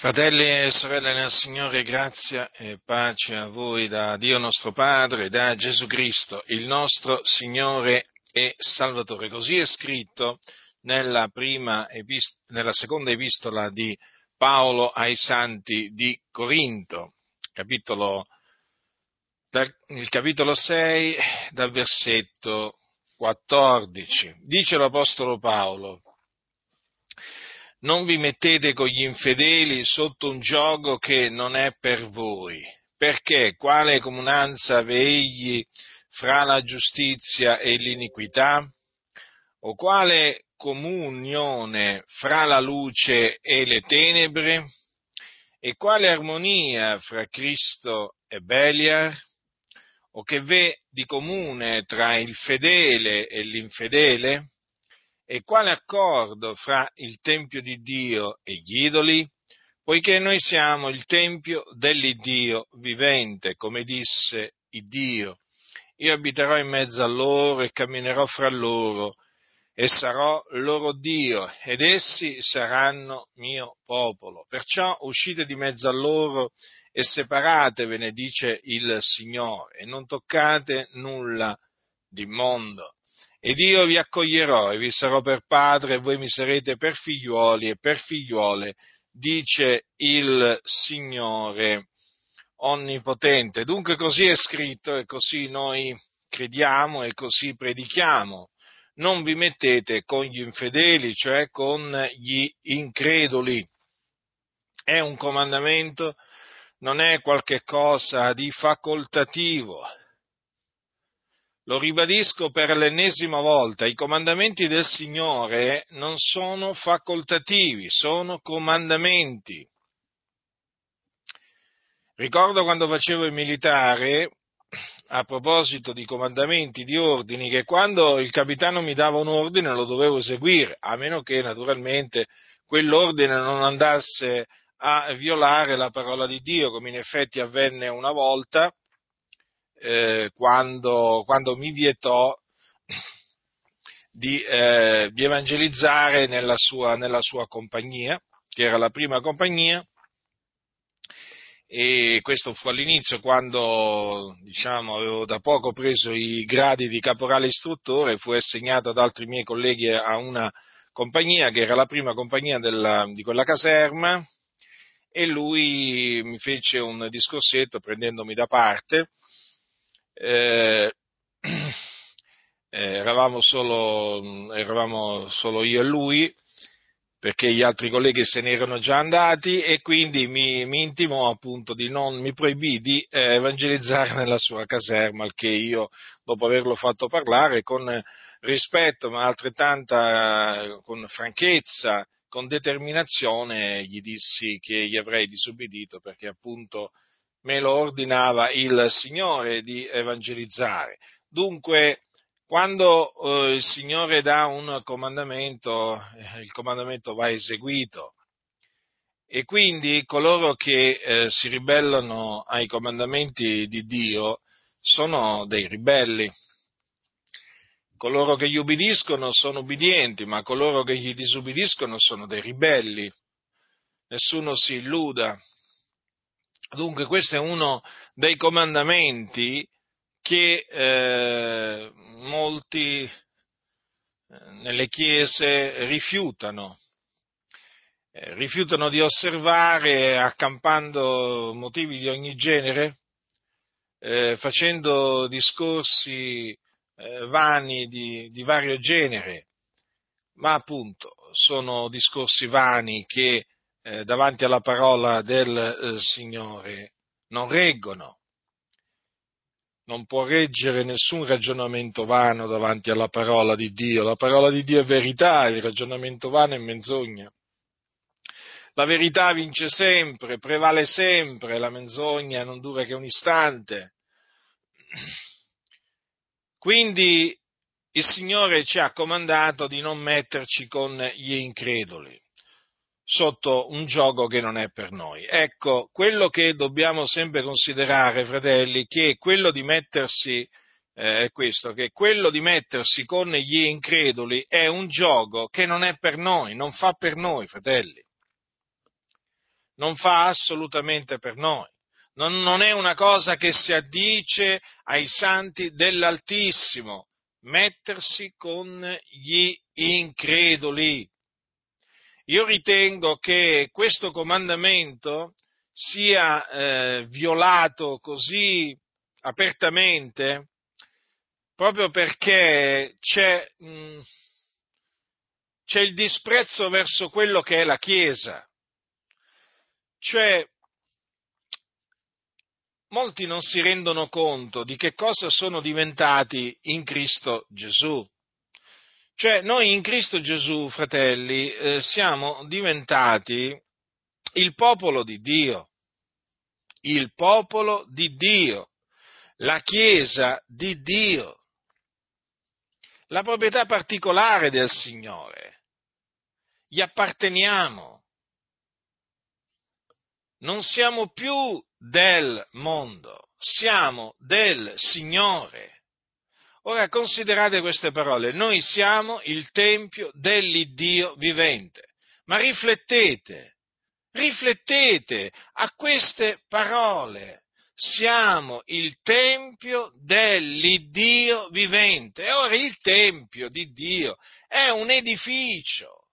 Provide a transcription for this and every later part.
Fratelli e sorelle nel Signore, grazia e pace a voi da Dio nostro Padre, da Gesù Cristo, il nostro Signore e Salvatore. Così è scritto nella, epist- nella seconda epistola di Paolo ai Santi di Corinto, capitolo, dal, il capitolo 6, dal versetto 14. Dice l'Apostolo Paolo, non vi mettete con gli infedeli sotto un gioco che non è per voi, perché quale comunanza vegli fra la giustizia e l'iniquità? O quale comunione fra la luce e le tenebre? E quale armonia fra Cristo e Beliar? O che v'è di comune tra il fedele e l'infedele? E quale accordo fra il Tempio di Dio e gli idoli? Poiché noi siamo il Tempio dell'Iddio vivente, come disse Dio. Io abiterò in mezzo a loro e camminerò fra loro e sarò loro Dio ed essi saranno mio popolo. Perciò uscite di mezzo a loro e separatevene, dice il Signore, e non toccate nulla di mondo ed io vi accoglierò e vi sarò per padre e voi mi sarete per figliuoli e per figliuole, dice il Signore Onnipotente. Dunque così è scritto e così noi crediamo e così predichiamo. Non vi mettete con gli infedeli, cioè con gli increduli. È un comandamento, non è qualche cosa di facoltativo, lo ribadisco per l'ennesima volta, i comandamenti del Signore non sono facoltativi, sono comandamenti. Ricordo quando facevo il militare, a proposito di comandamenti, di ordini, che quando il capitano mi dava un ordine lo dovevo eseguire, a meno che naturalmente quell'ordine non andasse a violare la parola di Dio, come in effetti avvenne una volta, eh, quando, quando, mi vietò di, eh, di evangelizzare nella sua, nella sua compagnia, che era la prima compagnia, e questo fu all'inizio quando diciamo, avevo da poco preso i gradi di caporale istruttore, fu assegnato ad altri miei colleghi a una compagnia che era la prima compagnia della, di quella caserma e lui mi fece un discorsetto prendendomi da parte eh, eh, eravamo, solo, eravamo solo io e lui, perché gli altri colleghi se ne erano già andati e quindi mi, mi intimò appunto di non, mi proibì di eh, evangelizzare nella sua caserma, al che io, dopo averlo fatto parlare, con rispetto ma altrettanta, con franchezza, con determinazione, gli dissi che gli avrei disobbedito perché appunto me lo ordinava il Signore di evangelizzare. Dunque, quando eh, il Signore dà un comandamento, eh, il comandamento va eseguito. E quindi coloro che eh, si ribellano ai comandamenti di Dio sono dei ribelli. Coloro che gli ubbidiscono sono ubbidienti, ma coloro che gli disubbidiscono sono dei ribelli. Nessuno si illuda, Dunque questo è uno dei comandamenti che eh, molti eh, nelle chiese rifiutano, eh, rifiutano di osservare accampando motivi di ogni genere, eh, facendo discorsi eh, vani di, di vario genere, ma appunto sono discorsi vani che eh, davanti alla parola del eh, Signore non reggono. Non può reggere nessun ragionamento vano davanti alla parola di Dio. La parola di Dio è verità, il ragionamento vano è menzogna. La verità vince sempre, prevale sempre, la menzogna non dura che un istante. Quindi il Signore ci ha comandato di non metterci con gli increduli sotto un gioco che non è per noi. Ecco, quello che dobbiamo sempre considerare, fratelli, che quello di mettersi eh, è questo, che quello di mettersi con gli increduli è un gioco che non è per noi, non fa per noi, fratelli. non fa assolutamente per noi. Non, non è una cosa che si addice ai santi dell'Altissimo, mettersi con gli increduli. Io ritengo che questo comandamento sia eh, violato così apertamente proprio perché c'è, mh, mm, c'è il disprezzo verso quello che è la Chiesa. Cioè, molti non si rendono conto di che cosa sono diventati in Cristo Gesù. Cioè, noi in Cristo Gesù, fratelli, eh, siamo diventati il popolo di Dio, il popolo di Dio, la Chiesa di Dio, la proprietà particolare del Signore. Gli apparteniamo. Non siamo più del mondo, siamo del Signore. Ora considerate queste parole, noi siamo il Tempio dell'Iddio vivente, ma riflettete, riflettete a queste parole, siamo il Tempio dell'Iddio vivente. Ora il Tempio di Dio è un edificio,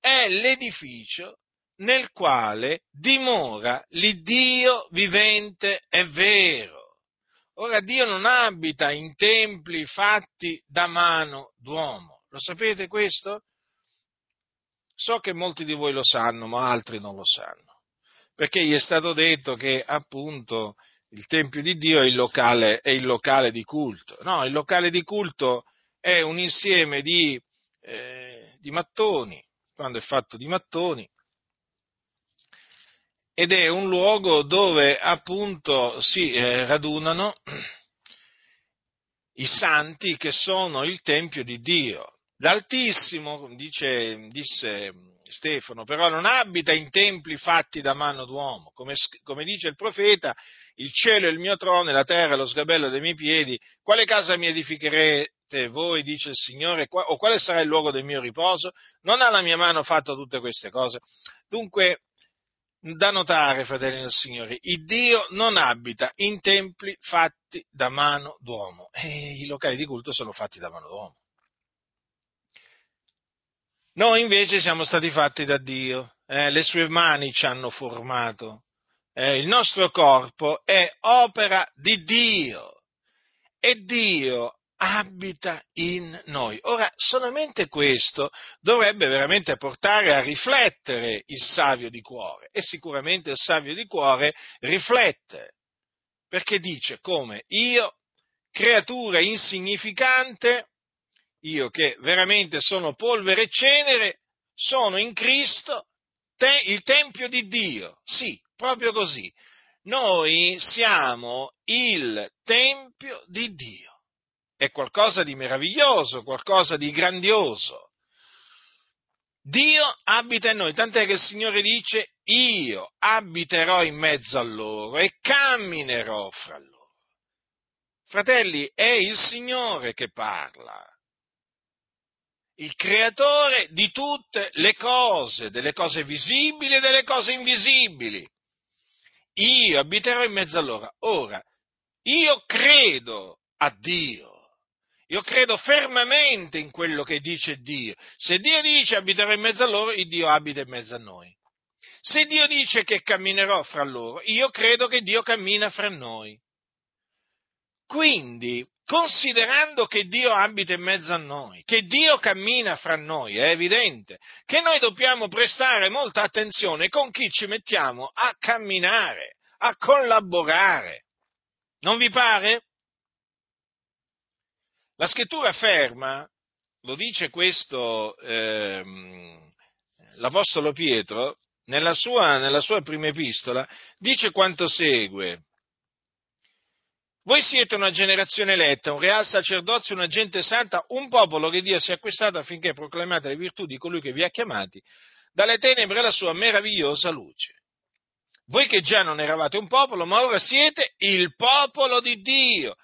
è l'edificio nel quale dimora l'Iddio vivente e vero. Ora Dio non abita in templi fatti da mano d'uomo. Lo sapete questo? So che molti di voi lo sanno, ma altri non lo sanno. Perché gli è stato detto che appunto il Tempio di Dio è il locale, è il locale di culto. No, il locale di culto è un insieme di, eh, di mattoni, quando è fatto di mattoni, ed è un luogo dove appunto si eh, radunano i santi che sono il Tempio di Dio. L'Altissimo, dice, disse Stefano, però non abita in templi fatti da mano d'uomo, come, come dice il profeta, il cielo è il mio trono e la terra è lo sgabello dei miei piedi, quale casa mi edificherete voi, dice il Signore, o quale sarà il luogo del mio riposo? Non ha la mia mano fatto tutte queste cose? Dunque, da notare, fratelli del Signore, il Dio non abita in templi fatti da mano d'uomo e i locali di culto sono fatti da mano d'uomo. Noi invece siamo stati fatti da Dio, eh, le sue mani ci hanno formato, eh, il nostro corpo è opera di Dio e Dio abita in noi. Ora, solamente questo dovrebbe veramente portare a riflettere il savio di cuore e sicuramente il savio di cuore riflette, perché dice come io, creatura insignificante, io che veramente sono polvere e cenere, sono in Cristo te, il Tempio di Dio. Sì, proprio così. Noi siamo il Tempio di Dio. È qualcosa di meraviglioso, qualcosa di grandioso. Dio abita in noi, tant'è che il Signore dice, io abiterò in mezzo a loro e camminerò fra loro. Fratelli, è il Signore che parla il creatore di tutte le cose, delle cose visibili e delle cose invisibili. Io abiterò in mezzo a loro. Ora, io credo a Dio. Io credo fermamente in quello che dice Dio. Se Dio dice abiterò in mezzo a loro, il Dio abita in mezzo a noi. Se Dio dice che camminerò fra loro, io credo che Dio cammina fra noi. Quindi considerando che Dio abita in mezzo a noi, che Dio cammina fra noi, è evidente che noi dobbiamo prestare molta attenzione con chi ci mettiamo a camminare, a collaborare. Non vi pare? La scrittura afferma, lo dice questo ehm, l'Apostolo Pietro, nella sua, nella sua prima epistola, dice quanto segue. Voi siete una generazione eletta, un real sacerdozio, una gente santa, un popolo che Dio si è acquistato affinché proclamate le virtù di colui che vi ha chiamati dalle tenebre alla sua meravigliosa luce. Voi che già non eravate un popolo, ma ora siete il popolo di Dio.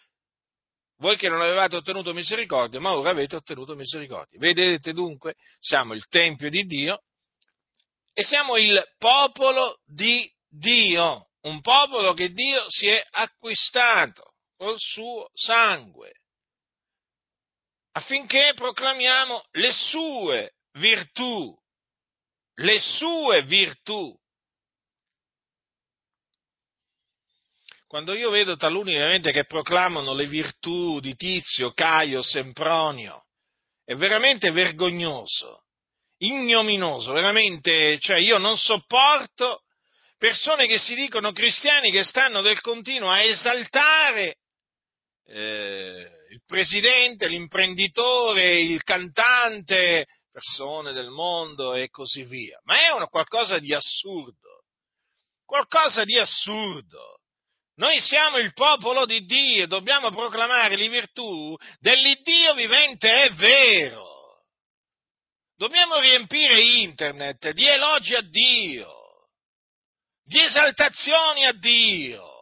Voi che non avevate ottenuto misericordia, ma ora avete ottenuto misericordia. Vedete dunque, siamo il Tempio di Dio e siamo il popolo di Dio, un popolo che Dio si è acquistato col suo sangue, affinché proclamiamo le sue virtù, le sue virtù. Quando io vedo taluni veramente che proclamano le virtù di Tizio, Caio, Sempronio, è veramente vergognoso, ignominoso, veramente, cioè io non sopporto persone che si dicono cristiani che stanno del continuo a esaltare eh, il presidente, l'imprenditore, il cantante, persone del mondo e così via. Ma è una, qualcosa di assurdo, qualcosa di assurdo. Noi siamo il popolo di Dio, dobbiamo proclamare le virtù dell'Iddio vivente, è vero. Dobbiamo riempire internet di elogi a Dio, di esaltazioni a Dio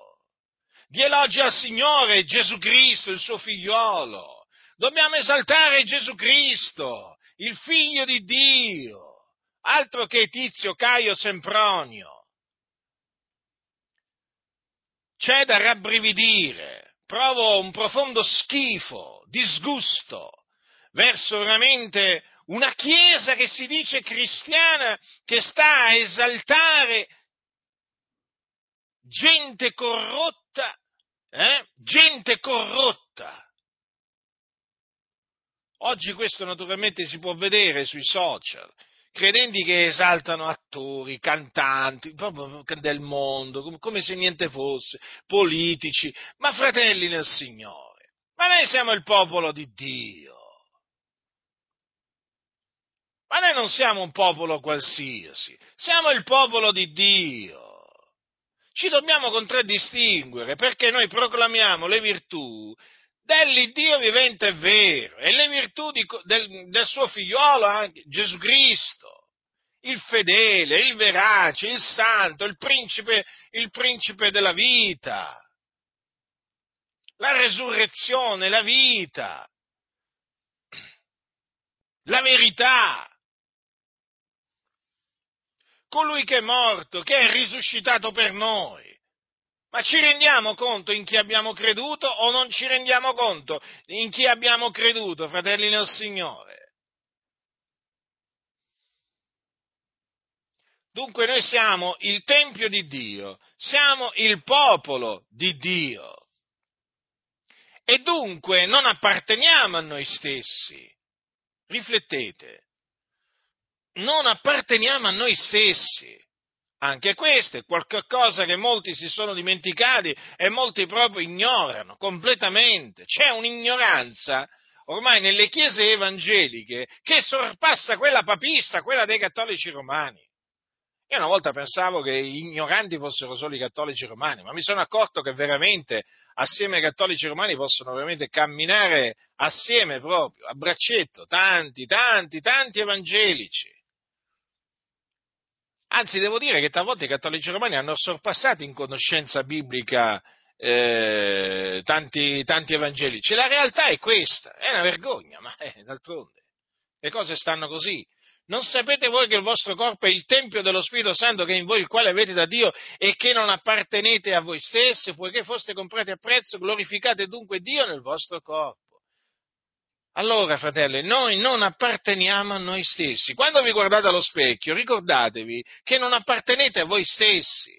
di elogi al Signore Gesù Cristo, il suo figliolo. Dobbiamo esaltare Gesù Cristo, il figlio di Dio, altro che Tizio, Caio, Sempronio. C'è da rabbrividire, provo un profondo schifo, disgusto verso veramente una Chiesa che si dice cristiana, che sta a esaltare gente corrotta, eh? gente corrotta. Oggi questo naturalmente si può vedere sui social, credenti che esaltano attori, cantanti, proprio del mondo, come se niente fosse, politici, ma fratelli nel Signore. Ma noi siamo il popolo di Dio. Ma noi non siamo un popolo qualsiasi, siamo il popolo di Dio ci dobbiamo contraddistinguere perché noi proclamiamo le virtù dell'Iddio vivente e vero e le virtù di, del, del, suo figliolo anche, Gesù Cristo, il fedele, il verace, il santo, il principe, il principe della vita, la resurrezione, la vita, la verità. Colui che è morto, che è risuscitato per noi. Ma ci rendiamo conto in chi abbiamo creduto o non ci rendiamo conto in chi abbiamo creduto, fratelli nel Signore? Dunque noi siamo il Tempio di Dio, siamo il popolo di Dio. E dunque non apparteniamo a noi stessi. Riflettete non apparteniamo a noi stessi. Anche questo è qualcosa che molti si sono dimenticati e molti proprio ignorano completamente. C'è un'ignoranza ormai nelle chiese evangeliche che sorpassa quella papista, quella dei cattolici romani. Io una volta pensavo che gli ignoranti fossero solo i cattolici romani, ma mi sono accorto che veramente assieme ai cattolici romani possono veramente camminare assieme proprio, a braccetto, tanti, tanti, tanti evangelici. Anzi, devo dire che talvolta i cattolici romani hanno sorpassato in conoscenza biblica eh, tanti, tanti evangelici. La realtà è questa, è una vergogna, ma eh, d'altronde le cose stanno così. Non sapete voi che il vostro corpo è il Tempio dello Spirito Santo che è in voi, il quale avete da Dio e che non appartenete a voi stessi, poiché foste comprati a prezzo, glorificate dunque Dio nel vostro corpo. Allora, fratelli, noi non apparteniamo a noi stessi. Quando vi guardate allo specchio, ricordatevi che non appartenete a voi stessi.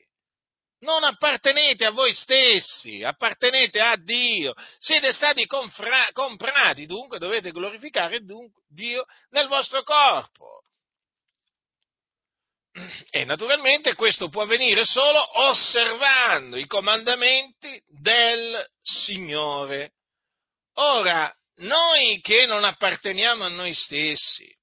Non appartenete a voi stessi, appartenete a Dio. Siete stati confra- comprati, dunque dovete glorificare dunque Dio nel vostro corpo. E naturalmente questo può avvenire solo osservando i comandamenti del Signore. Ora, noi che non apparteniamo a noi stessi,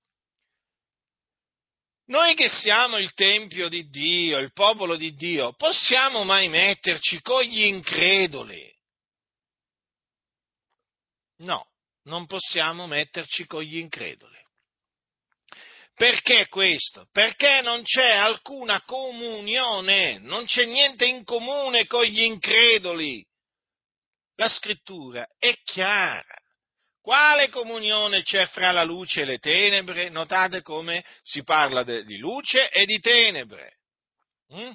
noi che siamo il Tempio di Dio, il popolo di Dio, possiamo mai metterci con gli increduli? No, non possiamo metterci con gli increduli. Perché questo? Perché non c'è alcuna comunione, non c'è niente in comune con gli increduli. La scrittura è chiara Quale comunione c'è fra la luce e le tenebre? Notate come si parla de, di luce e di tenebre. Mm?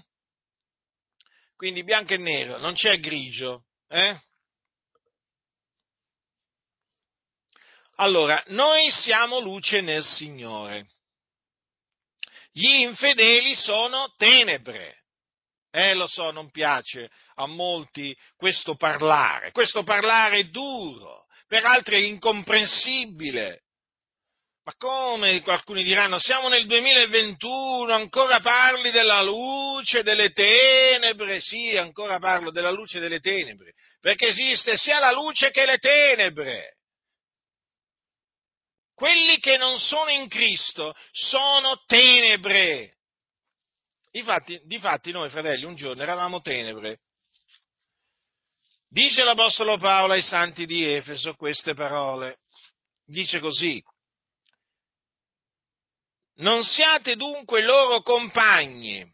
Quindi bianco e nero, non c'è grigio. Eh? Allora, noi siamo luce nel Signore. Gli infedeli sono tenebre. Eh, lo so, non piace a molti questo parlare. Questo parlare è duro, per altri è incomprensibile. Ma come? Alcuni diranno, siamo nel 2021, ancora parli della luce, delle tenebre? Sì, ancora parlo della luce delle tenebre, perché esiste sia la luce che le tenebre. Quelli che non sono in Cristo sono tenebre. Difatti, difatti noi fratelli un giorno eravamo tenebre. Dice l'Apostolo Paolo ai santi di Efeso queste parole. Dice così. Non siate dunque loro compagni,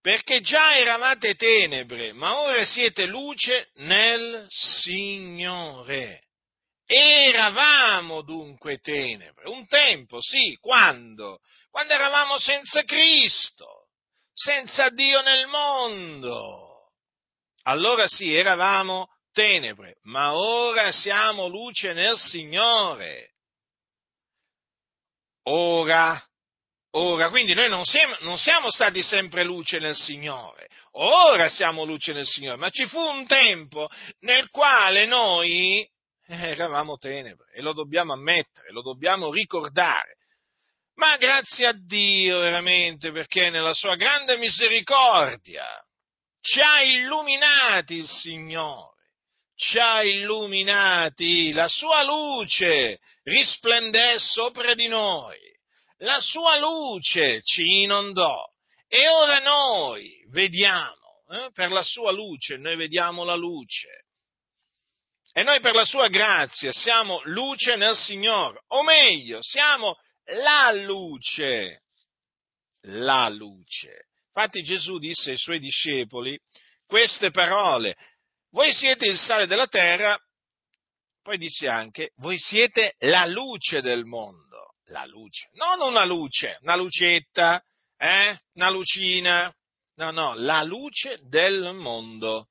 perché già eravate tenebre, ma ora siete luce nel Signore. Eravamo dunque tenebre, un tempo, sì, quando? Quando eravamo senza Cristo, senza Dio nel mondo. Allora sì, eravamo tenebre, ma ora siamo luce nel Signore. Ora, ora, quindi noi non siamo, non siamo stati sempre luce nel Signore, ora siamo luce nel Signore, ma ci fu un tempo nel quale noi eh, eravamo tenebre e lo dobbiamo ammettere, lo dobbiamo ricordare. Ma grazie a Dio veramente perché nella sua grande misericordia ci ha illuminati il Signore, ci ha illuminati, la sua luce risplendè sopra di noi, la sua luce ci inondò e ora noi vediamo, eh, per la sua luce, noi vediamo la luce e noi per la sua grazia siamo luce nel Signore, o meglio, siamo la luce, la luce. Infatti Gesù disse ai suoi discepoli queste parole, voi siete il sale della terra, poi disse anche, voi siete la luce del mondo, la luce, non una luce, una lucetta, eh? una lucina, no, no, la luce del mondo.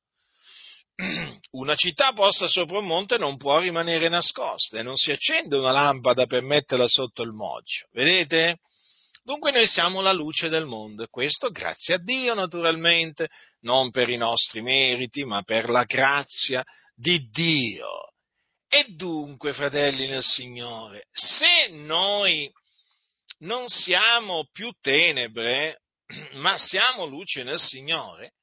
una città posta sopra un monte non può rimanere nascosta e non si accende una lampada per metterla sotto il moggio. Vedete? Dunque noi siamo la luce del mondo e questo grazie a Dio naturalmente, non per i nostri meriti, ma per la grazia di Dio. E dunque, fratelli nel Signore, se noi non siamo più tenebre, ma siamo luce nel Signore,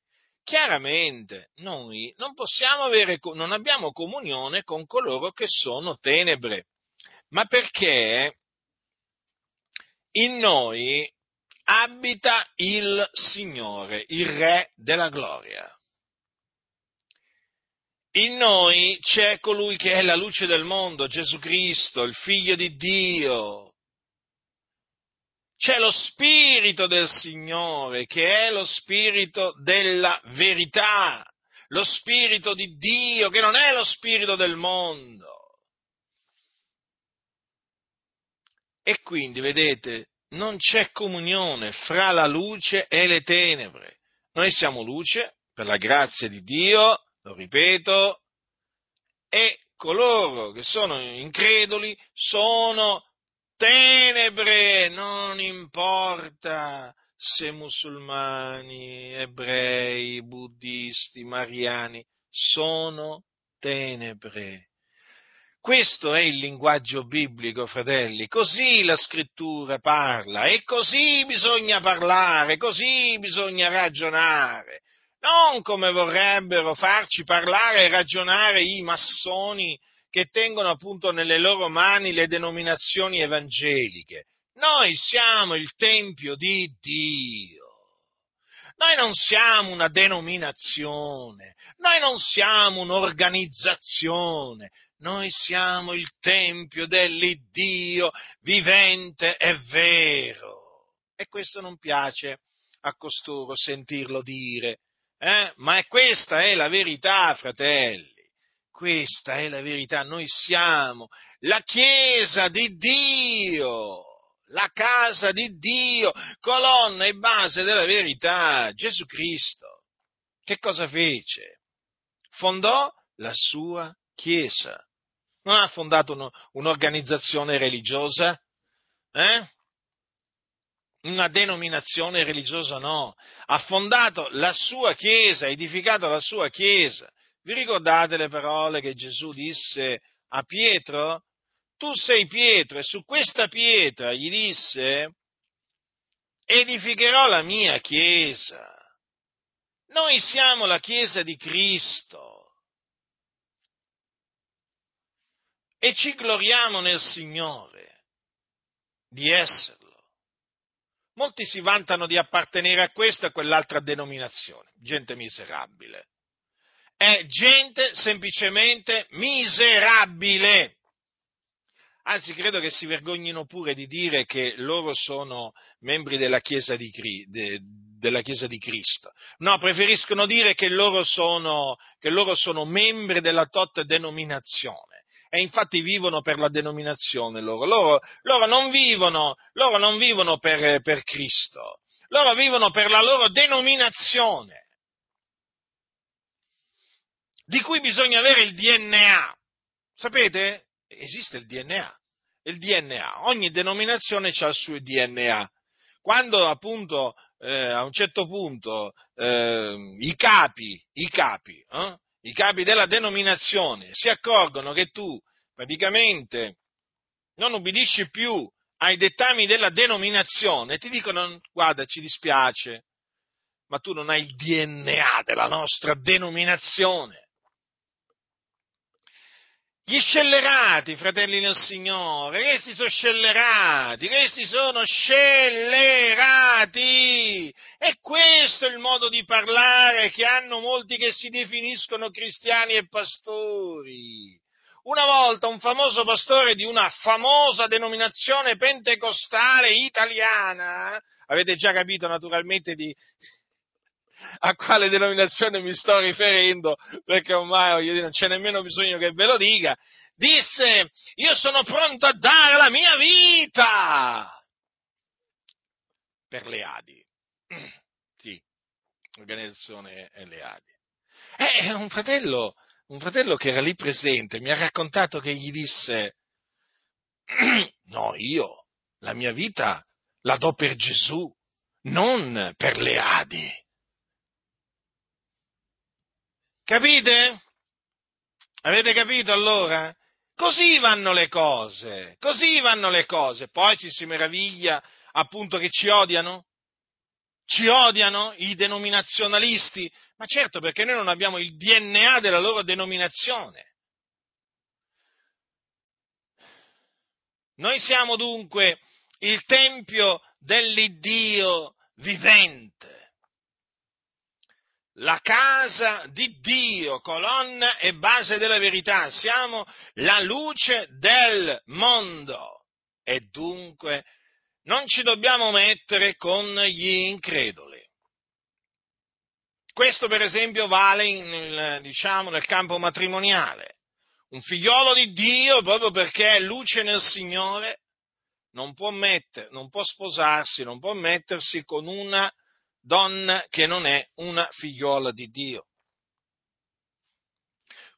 chiaramente noi non possiamo avere, non abbiamo comunione con coloro che sono tenebre, ma perché in noi abita il Signore, il Re della gloria. In noi c'è colui che è la luce del mondo, Gesù Cristo, il Figlio di Dio, c'è lo spirito del Signore, che è lo spirito della verità, lo spirito di Dio, che non è lo spirito del mondo. E quindi, vedete, non c'è comunione fra la luce e le tenebre. Noi siamo luce per la grazia di Dio, lo ripeto, e coloro che sono increduli sono tenebre, non importa se musulmani, ebrei, buddisti, mariani, sono tenebre. Questo è il linguaggio biblico, fratelli, così la scrittura parla e così bisogna parlare, così bisogna ragionare, non come vorrebbero farci parlare e ragionare i massoni che tengono appunto nelle loro mani le denominazioni evangeliche. Noi siamo il Tempio di Dio. Noi non siamo una denominazione, noi non siamo un'organizzazione, noi siamo il Tempio dell'Iddio vivente e vero. E questo non piace a costoro sentirlo dire, eh? ma questa è la verità, fratelli. Questa è la verità, noi siamo la Chiesa di Dio, la casa di Dio, colonna e base della verità, Gesù Cristo. Che cosa fece? Fondò la sua Chiesa. Non ha fondato un'organizzazione religiosa, eh? una denominazione religiosa no, ha fondato la sua Chiesa, ha edificato la sua Chiesa. Vi ricordate le parole che Gesù disse a Pietro? Tu sei Pietro e su questa pietra gli disse edificherò la mia Chiesa. Noi siamo la Chiesa di Cristo e ci gloriamo nel Signore di esserlo. Molti si vantano di appartenere a questa e a quell'altra denominazione, gente miserabile è gente semplicemente miserabile. Anzi, credo che si vergognino pure di dire che loro sono membri della Chiesa di, de, della Chiesa di Cristo. No, preferiscono dire che loro, sono, che loro sono membri della tot denominazione e infatti vivono per la denominazione loro. Loro, loro non vivono, loro non vivono per, per, Cristo, loro vivono per la loro denominazione di cui bisogna avere il DNA. Sapete? Esiste il DNA. Il DNA. Ogni denominazione ha il suo DNA. Quando appunto eh, a un certo punto eh, i capi, i capi, eh, i capi della denominazione si accorgono che tu praticamente non ubbidisci più ai dettami della denominazione, ti dicono guarda ci dispiace, ma tu non hai il DNA della nostra denominazione. Gli scellerati, fratelli del Signore, questi sono scellerati, questi sono scellerati. E questo è il modo di parlare che hanno molti che si definiscono cristiani e pastori. Una volta un famoso pastore di una famosa denominazione pentecostale italiana, avete già capito naturalmente di, a quale denominazione mi sto riferendo, perché ormai dire, non c'è nemmeno bisogno che ve lo dica, disse, io sono pronto a dare la mia vita per le Adi. Sì, l'organizzazione è le Adi. E un fratello, un fratello che era lì presente mi ha raccontato che gli disse, no, io la mia vita la do per Gesù, non per le Adi. Capite? Avete capito allora? Così vanno le cose, così vanno le cose. Poi ci si meraviglia appunto che ci odiano? Ci odiano i denominazionalisti? Ma certo perché noi non abbiamo il DNA della loro denominazione. Noi siamo dunque il tempio dell'Iddio vivente la casa di Dio, colonna e base della verità, siamo la luce del mondo e dunque non ci dobbiamo mettere con gli increduli. Questo per esempio vale in, diciamo, nel campo matrimoniale. Un figliolo di Dio, proprio perché è luce nel Signore, non può, mettere, non può sposarsi, non può mettersi con una donna che non è una figliuola di Dio.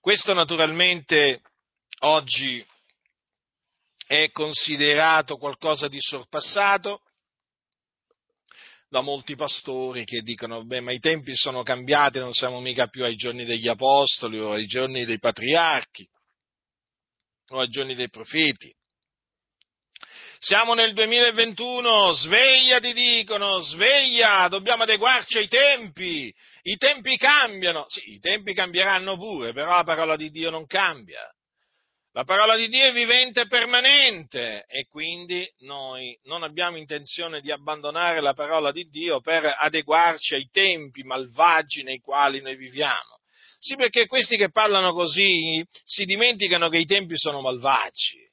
Questo naturalmente oggi è considerato qualcosa di sorpassato da molti pastori che dicono, beh, ma i tempi sono cambiati, non siamo mica più ai giorni degli apostoli o ai giorni dei patriarchi o ai giorni dei profeti. Siamo nel 2021, sveglia ti dicono, sveglia, dobbiamo adeguarci ai tempi, i tempi cambiano, sì, i tempi cambieranno pure, però la parola di Dio non cambia. La parola di Dio è vivente e permanente e quindi noi non abbiamo intenzione di abbandonare la parola di Dio per adeguarci ai tempi malvagi nei quali noi viviamo. Sì, perché questi che parlano così si dimenticano che i tempi sono malvagi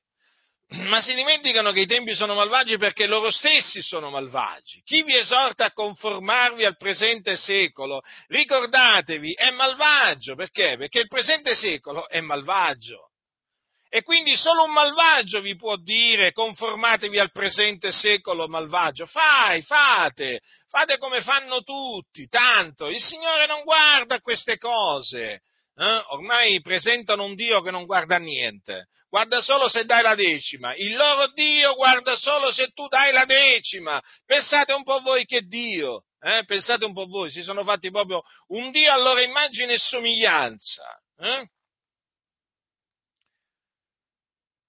ma si dimenticano che i tempi sono malvagi perché loro stessi sono malvagi. Chi vi esorta a conformarvi al presente secolo, ricordatevi, è malvagio. Perché? Perché il presente secolo è malvagio. E quindi solo un malvagio vi può dire conformatevi al presente secolo malvagio. Fai, fate, fate come fanno tutti, tanto il Signore non guarda queste cose. Eh? Ormai presentano un Dio che non guarda niente, guarda solo se dai la decima. Il loro Dio guarda solo se tu dai la decima. Pensate un po' voi che Dio, eh? pensate un po' voi, si sono fatti proprio un Dio a loro immagine e somiglianza. Eh?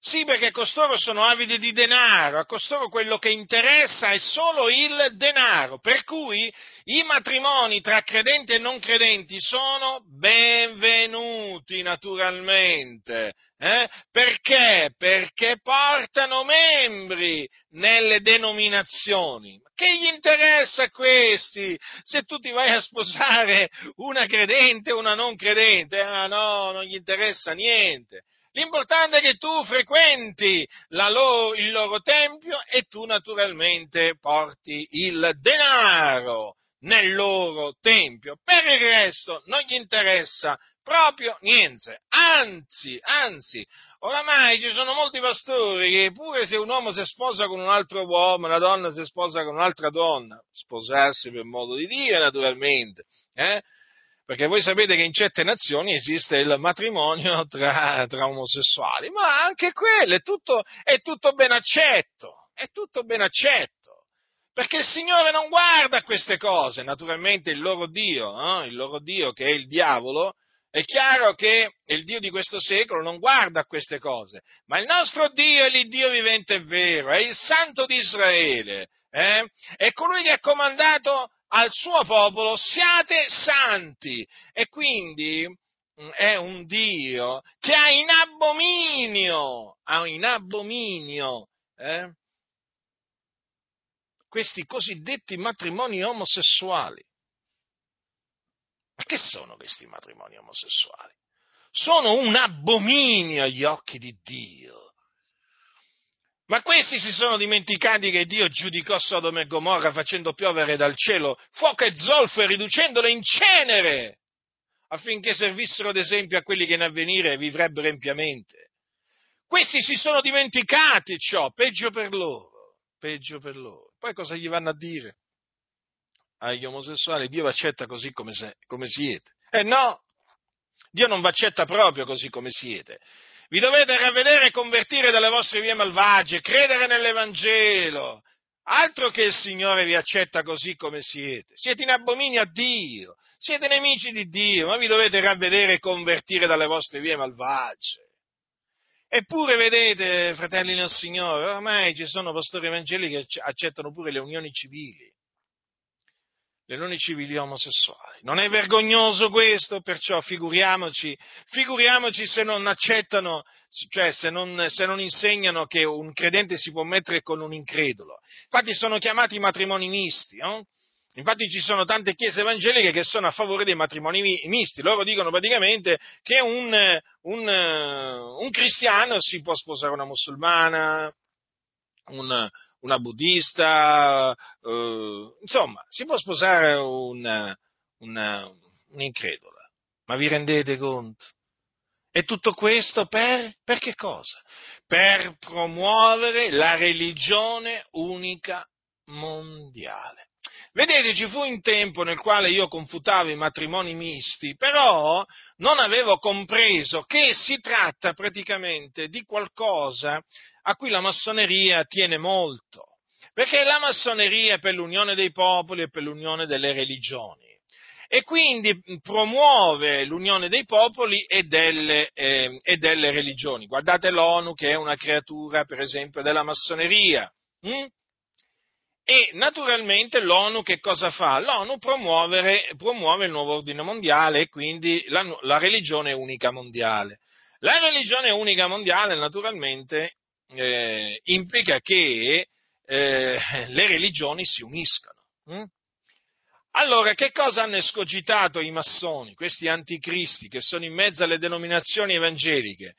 Sì, perché costoro sono avidi di denaro, a costoro quello che interessa è solo il denaro, per cui i matrimoni tra credenti e non credenti sono benvenuti naturalmente. Eh? Perché? Perché portano membri nelle denominazioni. Che gli interessa a questi se tu ti vai a sposare una credente o una non credente? Ah no, non gli interessa niente. L'importante è che tu frequenti loro, il loro tempio e tu naturalmente porti il denaro nel loro tempio. Per il resto non gli interessa proprio niente. Anzi, anzi, oramai ci sono molti pastori che pure se un uomo si sposa con un altro uomo, una donna si sposa con un'altra donna, sposarsi per modo di dire naturalmente, eh? Perché voi sapete che in certe nazioni esiste il matrimonio tra, tra omosessuali, ma anche quello è tutto, è tutto ben accetto, è tutto ben accetto, perché il Signore non guarda queste cose, naturalmente il loro Dio, eh, il loro Dio che è il diavolo, è chiaro che il Dio di questo secolo non guarda a queste cose, ma il nostro Dio è l'Iddio vivente e vero, è il Santo di Israele, eh? è colui che ha comandato al suo popolo siate santi e quindi mm, è un Dio che ha in abominio, ha in abominio eh, questi cosiddetti matrimoni omosessuali. Ma che sono questi matrimoni omosessuali? Sono un abominio agli occhi di Dio. Ma questi si sono dimenticati che Dio giudicò Sodoma e Gomorra facendo piovere dal cielo fuoco e zolfo e riducendole in cenere, affinché servissero d'esempio a quelli che in avvenire vivrebbero empiamente. Questi si sono dimenticati ciò, peggio per loro, peggio per loro. Poi cosa gli vanno a dire? Agli omosessuali Dio vi accetta così come, se, come siete. Eh no, Dio non vi accetta proprio così come siete vi dovete ravvedere e convertire dalle vostre vie malvagie, credere nell'Evangelo. Altro che il Signore vi accetta così come siete. Siete in abominio a Dio, siete nemici di Dio, ma vi dovete ravvedere e convertire dalle vostre vie malvagie. Eppure, vedete, fratelli nel Signore, ormai ci sono pastori evangelici che accettano pure le unioni civili le unioni civili omosessuali. Non è vergognoso questo? Perciò figuriamoci, figuriamoci se non accettano, cioè se non, se non, insegnano che un credente si può mettere con un incredulo. Infatti sono chiamati matrimoni misti, no? Infatti ci sono tante chiese evangeliche che sono a favore dei matrimoni misti. Loro dicono praticamente che un, un, un cristiano si può sposare una musulmana, un, una buddista, eh, insomma, si può sposare una, una, un'incredula. Ma vi rendete conto? E tutto questo per, per che cosa? Per promuovere la religione unica mondiale. Vedete, ci fu un tempo nel quale io confutavo i matrimoni misti, però non avevo compreso che si tratta praticamente di qualcosa a cui la massoneria tiene molto, perché la massoneria è per l'unione dei popoli e per l'unione delle religioni e quindi promuove l'unione dei popoli e delle, eh, e delle religioni. Guardate l'ONU che è una creatura, per esempio, della massoneria. Hm? E naturalmente l'ONU che cosa fa? L'ONU promuove, il nuovo ordine mondiale e quindi la, la, religione unica mondiale. La religione unica mondiale naturalmente eh, implica che eh, le religioni si uniscano. Hm? Allora, che cosa hanno escogitato i massoni, questi anticristi che sono in mezzo alle denominazioni evangeliche?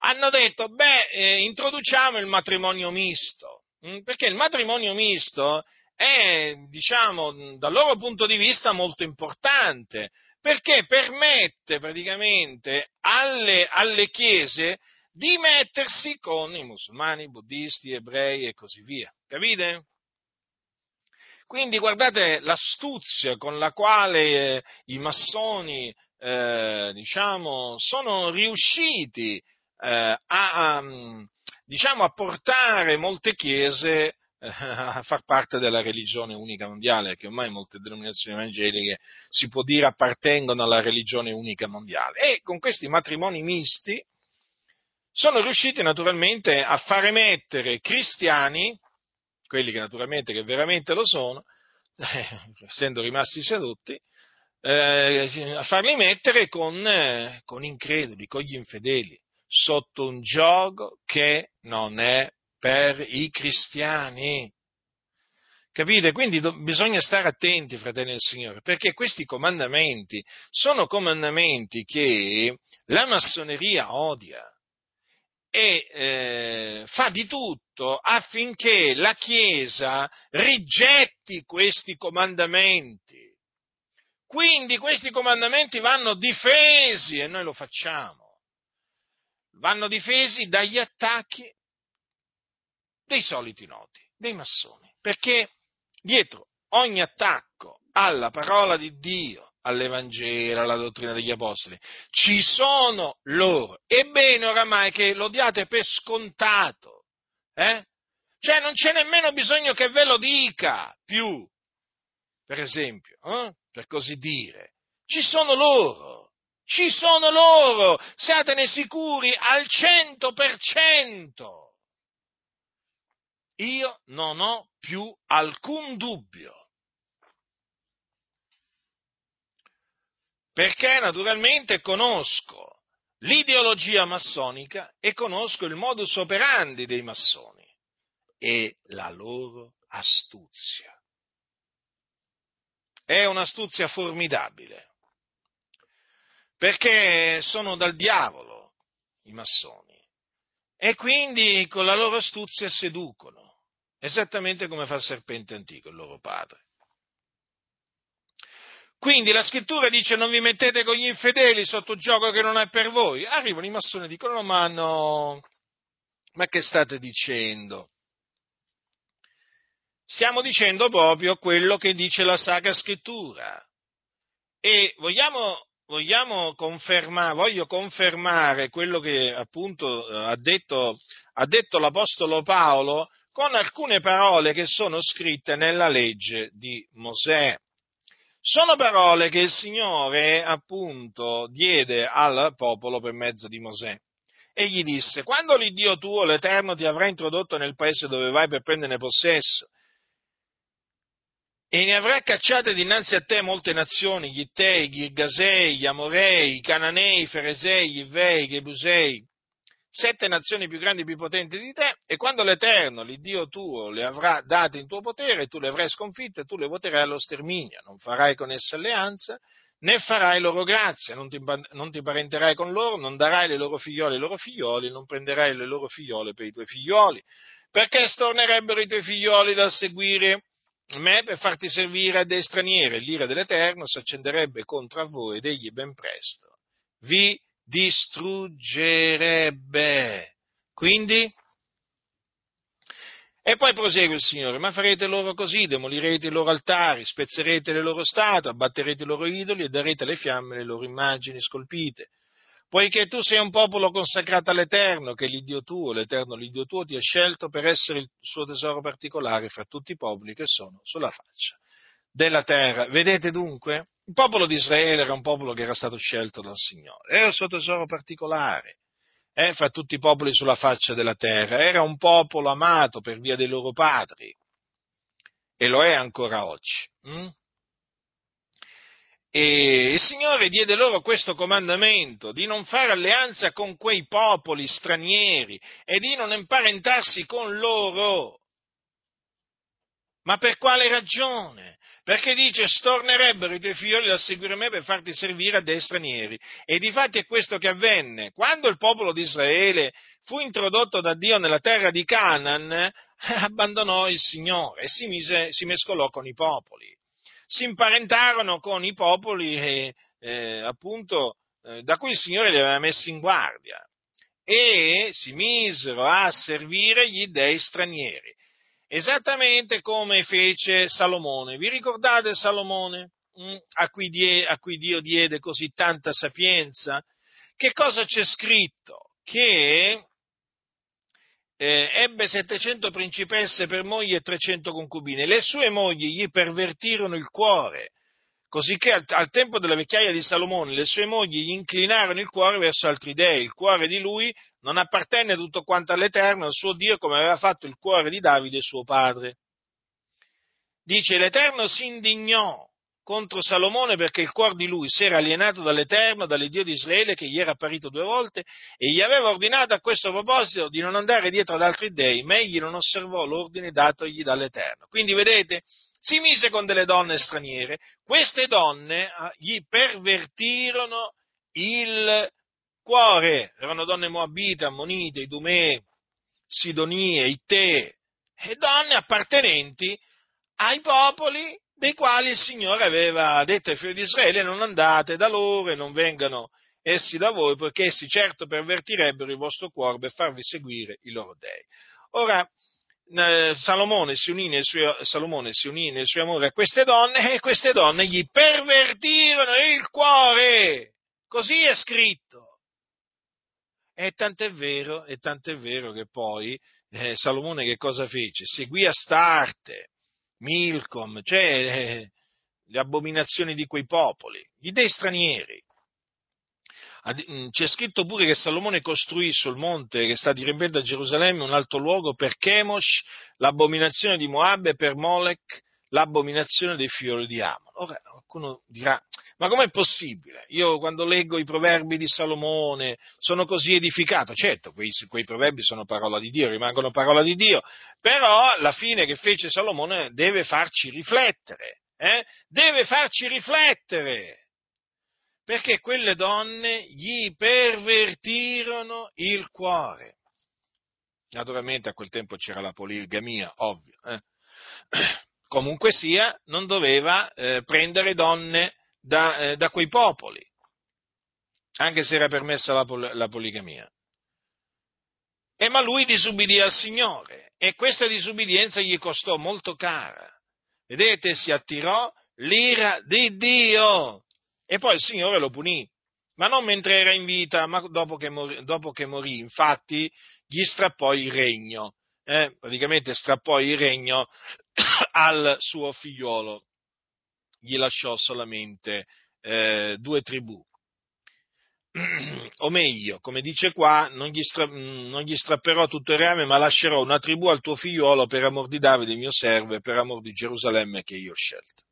hanno detto, beh, eh, introduciamo il matrimonio misto, perché il matrimonio misto è, diciamo, dal loro punto di vista molto importante, perché permette praticamente alle, alle chiese di mettersi con i musulmani, i buddisti, ebrei e così via. Capite? Quindi guardate l'astuzia con la quale eh, i massoni eh, diciamo, sono riusciti eh, a, diciamo, a, portare molte chiese eh, a far parte della religione unica mondiale, che ormai molte denominazioni evangeliche si può dire appartengono alla religione unica mondiale. E con questi matrimoni misti sono riusciti naturalmente a far emettere cristiani, quelli che naturalmente che veramente lo sono, essendo rimasti sedotti, eh, a farli mettere con, eh, con increduli, con gli infedeli, sotto un gioco che non è per i cristiani. Capite? Quindi do, bisogna stare attenti, fratelli del Signore, perché questi comandamenti sono comandamenti che la massoneria odia e eh, fa di tutto affinché la Chiesa rigetti questi comandamenti. Quindi questi comandamenti vanno difesi e noi lo facciamo. Vanno difesi dagli attacchi dei soliti noti, dei massoni, perché dietro ogni attacco alla parola di Dio, all'Evangelo, alla dottrina degli Apostoli, ci sono loro. Ebbene oramai che lo diate per scontato, eh? Cioè non c'è nemmeno bisogno che ve lo dica più, per esempio. Eh? per così dire. Ci sono loro, ci sono loro, siatene sicuri al cento per cento. Io non ho più alcun dubbio. Perché naturalmente conosco l'ideologia massonica e conosco il modus operandi dei massoni e la loro astuzia è un'astuzia formidabile, perché sono dal diavolo i massoni e quindi con la loro astuzia seducono, esattamente come fa il serpente antico, il loro padre. Quindi la scrittura dice non vi mettete con gli infedeli sotto gioco che non è per voi. Arrivano i massoni e dicono no, ma no, ma che state dicendo? Stiamo dicendo proprio quello che dice la Sacra Scrittura. E vogliamo, vogliamo confermare, voglio confermare quello che appunto ha detto, ha detto l'Apostolo Paolo con alcune parole che sono scritte nella legge di Mosè. Sono parole che il Signore appunto diede al popolo per mezzo di Mosè. E gli disse, quando l'Iddio tuo, l'Eterno, ti avrà introdotto nel paese dove vai per prenderne possesso, e ne avrà cacciate dinanzi a te molte nazioni, gli Ittei, gli Irgasei, gli Amorei, i Cananei, i Feresei, gli Ivei, gli Ebusei, sette nazioni più grandi e più potenti di te, e quando l'Eterno, l'Iddio tuo, le avrà date in tuo potere, tu le avrai sconfitte, tu le voterai allo sterminio, non farai con esse alleanza, né farai loro grazia, non ti, non ti parenterai con loro, non darai le loro figliole ai loro figlioli, non prenderai le loro figliole per i tuoi figlioli, perché stornerebbero i tuoi figlioli dal seguire me per farti servire a dei stranieri, l'ira dell'Eterno si accenderebbe contro voi ed egli ben presto. Vi distruggerebbe. Quindi, e poi prosegue il Signore, ma farete loro così, demolirete i loro altari, spezzerete le loro statue, abbatterete i loro idoli e darete alle fiamme le loro immagini scolpite poiché tu sei un popolo consacrato all'Eterno, che l'Iddio tuo, l'Eterno l'Iddio tuo, ti ha scelto per essere il suo tesoro particolare fra tutti i popoli che sono sulla faccia della terra. Vedete dunque? Il popolo di Israele era un popolo che era stato scelto dal Signore, era il suo tesoro particolare eh, fra tutti i popoli sulla faccia della terra, era un popolo amato per via dei loro padri e lo è ancora oggi. Hm? E il Signore diede loro questo comandamento di non fare alleanza con quei popoli stranieri e di non imparentarsi con loro. Ma per quale ragione? perché dice stornerebbero i tuoi figlioli a seguire me per farti servire a dei stranieri. E difatti è questo che avvenne. Quando il popolo di Israele fu introdotto da Dio nella terra di Canaan, abbandonò il Signore e si, mise, si mescolò con i popoli. Si imparentarono con i popoli eh, eh, appunto eh, da cui il Signore li aveva messi in guardia e si misero a servire gli dei stranieri, esattamente come fece Salomone. Vi ricordate Salomone mm, a cui, die, a cui Dio diede così tanta sapienza? Che cosa c'è scritto? Che eh, ebbe 700 principesse per moglie e 300 concubine. Le sue mogli gli pervertirono il cuore, cosicché al, al, tempo della vecchiaia di Salomone le sue mogli gli inclinarono il cuore verso altri dei. Il cuore di lui non appartenne tutto quanto all'Eterno, al suo Dio, come aveva fatto il cuore di Davide suo padre. Dice, l'Eterno si indignò contro Salomone perché il cuore di lui si era alienato dall'Eterno, dall'Iddio di Israele che gli era apparito due volte e gli aveva ordinato a questo proposito di non andare dietro ad altri dei, ma egli non osservò l'ordine datogli dall'Eterno. Quindi vedete, si mise con delle donne straniere, queste donne ah, gli pervertirono il cuore, erano donne moabite, ammonite, idumee, sidonie, itee, e donne appartenenti ai popoli dei quali il Signore aveva detto ai figli di Israele non andate da loro e non vengano essi da voi, perché essi certo pervertirebbero il vostro cuore per farvi seguire i loro dei. Ora, Salomone si, suo, Salomone si unì nel suo amore a queste donne e queste donne gli pervertirono il cuore. Così è scritto. E tant'è vero, e tant'è vero che poi eh, Salomone che cosa fece? Seguì Astarte, Milcom, cioè eh, le abominazioni di quei popoli, gli dei stranieri. Mm, c'è scritto pure che Salomone costruì sul monte che sta di rimpetto a Gerusalemme un alto luogo per Chemosh, l'abominazione di Moab e per Molech, l'abominazione dei fiori di Amon. Ora qualcuno dirà, ma com'è possibile? Io quando leggo i proverbi di Salomone sono così edificato. Certo, quei, quei, proverbi sono parola di Dio, rimangono parola di Dio, però la fine che fece Salomone deve farci riflettere, eh? deve farci riflettere, perché quelle donne gli pervertirono il cuore. Naturalmente a quel tempo c'era la poligamia, ovvio. Eh? Comunque sia, non doveva eh, prendere donne da, eh, da quei popoli, anche se era permessa la, pol- la poligamia. E ma lui disubbidì al Signore e questa disubbidienza gli costò molto cara. Vedete, si attirò l'ira di Dio e poi il Signore lo punì, ma non mentre era in vita, ma dopo che morì, dopo che morì infatti gli strappò il regno, eh, praticamente strappò il regno al suo figliolo gli lasciò solamente eh, due tribù. o meglio, come dice qua, non gli, stra- non gli, strapperò tutto il rame, ma lascerò una tribù al tuo figliolo per amor di Davide, mio servo, e per amor di Gerusalemme che io ho scelto.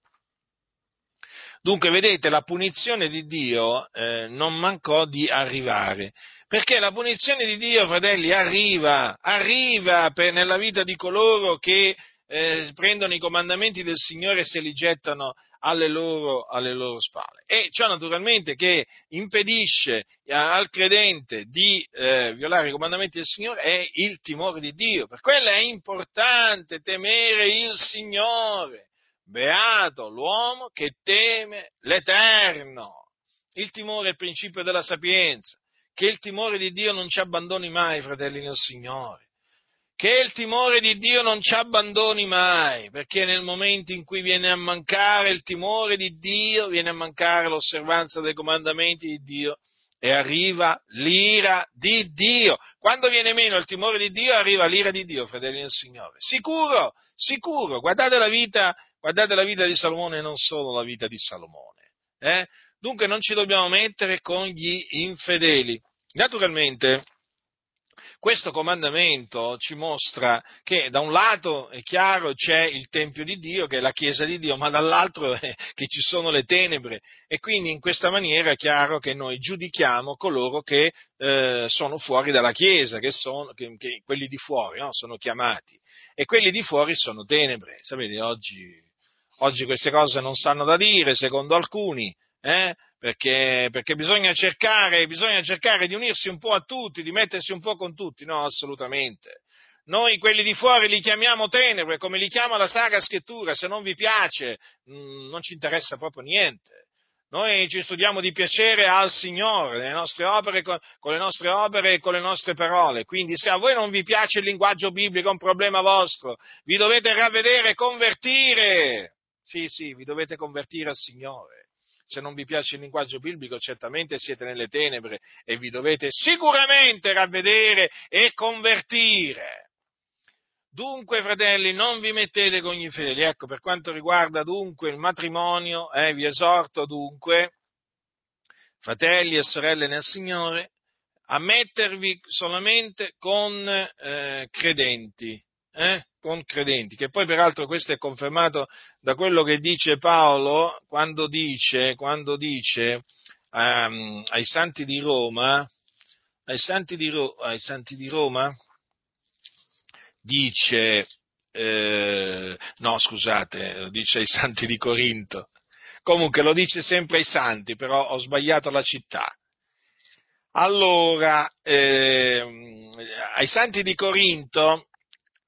Dunque, vedete, la punizione di Dio eh, non mancò di arrivare, perché la punizione di Dio, fratelli, arriva, arriva per, nella vita di coloro che eh, prendono i comandamenti del Signore e se li gettano alle loro, alle loro spalle. E ciò naturalmente che impedisce al credente di eh, violare i comandamenti del Signore è il timore di Dio. Per quello è importante temere il Signore. Beato l'uomo che teme l'Eterno. Il timore è il principio della sapienza. Che il timore di Dio non ci abbandoni mai, fratelli nel Signore che il timore di Dio non ci abbandoni mai, perché nel momento in cui viene a mancare il timore di Dio, viene a mancare l'osservanza dei comandamenti di Dio e arriva l'ira di Dio. Quando viene meno il timore di Dio, arriva l'ira di Dio, fratelli del Signore. Sicuro, sicuro. Guardate la vita, guardate la vita di Salomone e non solo la vita di Salomone. Eh? Dunque non ci dobbiamo mettere con gli infedeli. Naturalmente, questo comandamento ci mostra che da un lato è chiaro c'è il Tempio di Dio, che è la Chiesa di Dio, ma dall'altro è che ci sono le tenebre e quindi in questa maniera è chiaro che noi giudichiamo coloro che eh, sono fuori dalla Chiesa, che sono, che, che quelli di fuori no? sono chiamati e quelli di fuori sono tenebre. Sapete, oggi oggi queste cose non sanno da dire, secondo alcuni, eh? Perché, perché bisogna, cercare, bisogna cercare di unirsi un po' a tutti, di mettersi un po' con tutti, no, assolutamente. Noi quelli di fuori li chiamiamo tenebre, come li chiama la Sacra Scrittura, se non vi piace mm, non ci interessa proprio niente. Noi ci studiamo di piacere al Signore, nelle nostre opere, con, con le nostre opere e con le nostre parole. Quindi se a voi non vi piace il linguaggio biblico è un problema vostro, vi dovete ravvedere convertire. Sì, sì, vi dovete convertire al Signore se non vi piace il linguaggio biblico, certamente siete nelle tenebre e vi dovete sicuramente ravvedere e convertire. Dunque, fratelli, non vi mettete con gli fedeli. Ecco, per quanto riguarda dunque il matrimonio, eh, vi esorto dunque, fratelli e sorelle nel Signore, a mettervi solamente con eh, credenti, eh, con credenti, che poi peraltro questo è confermato da quello che dice Paolo quando dice, quando dice um, ai santi di Roma, ai santi di, Ro- ai santi di Roma, dice, eh, no scusate, dice ai santi di Corinto, comunque lo dice sempre ai santi, però ho sbagliato la città. Allora, eh, ai santi di Corinto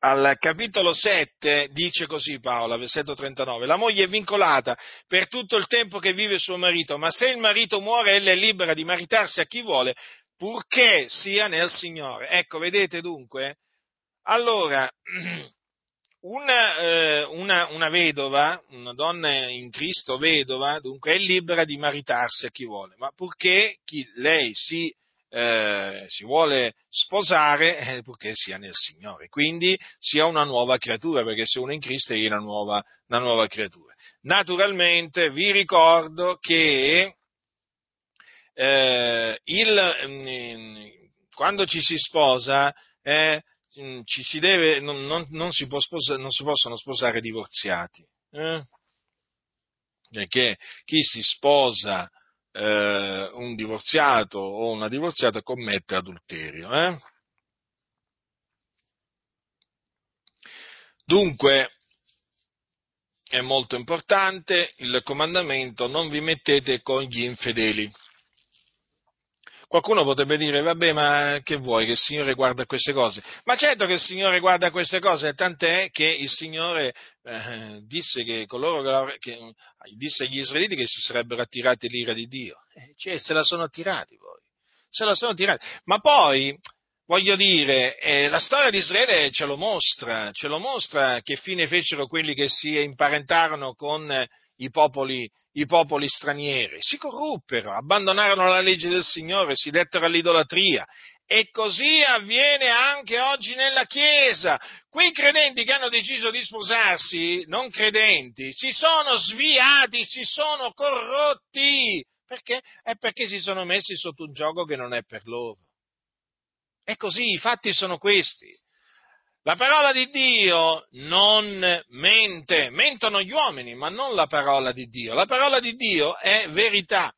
al capitolo 7 dice così Paola, versetto 39, la moglie è vincolata per tutto il tempo che vive suo marito, ma se il marito muore ella è libera di maritarsi a chi vuole, purché sia nel Signore. Ecco, vedete dunque? Allora, una, eh, una, una vedova, una donna in Cristo vedova, dunque è libera di maritarsi a chi vuole, ma purché chi, lei si eh, si vuole sposare eh, purché sia nel Signore, quindi sia una nuova creatura, perché se uno è in Cristo è una nuova, una nuova creatura. Naturalmente vi ricordo che eh, il, mm, quando ci si sposa eh, mm, ci si deve, non, non, non, si sposa, non, si possono sposare divorziati. Eh? Perché chi si sposa eh, un divorziato o una divorziata commette adulterio. Eh? Dunque, è molto importante il comandamento non vi mettete con gli infedeli. Qualcuno potrebbe dire, vabbè, ma che vuoi che il Signore guarda queste cose? Ma certo che il Signore guarda queste cose, tant'è che il Signore eh, disse, che coloro che, che, disse agli israeliti che si sarebbero attirati l'ira di Dio. Eh, cioè, se la sono attirati poi. Se la sono attirati. Ma poi, voglio dire, eh, la storia di Israele ce lo mostra, ce lo mostra che fine fecero quelli che si imparentarono con i popoli, i popoli stranieri, si corruppero, abbandonarono la legge del Signore, si dettero all'idolatria. E così avviene anche oggi nella Chiesa. Quei credenti che hanno deciso di sposarsi, non credenti, si sono sviati, si sono corrotti. Perché? È perché si sono messi sotto un gioco che non è per loro. È così, i fatti sono questi. La parola di Dio non mente, mentono gli uomini, ma non la parola di Dio. La parola di Dio è verità.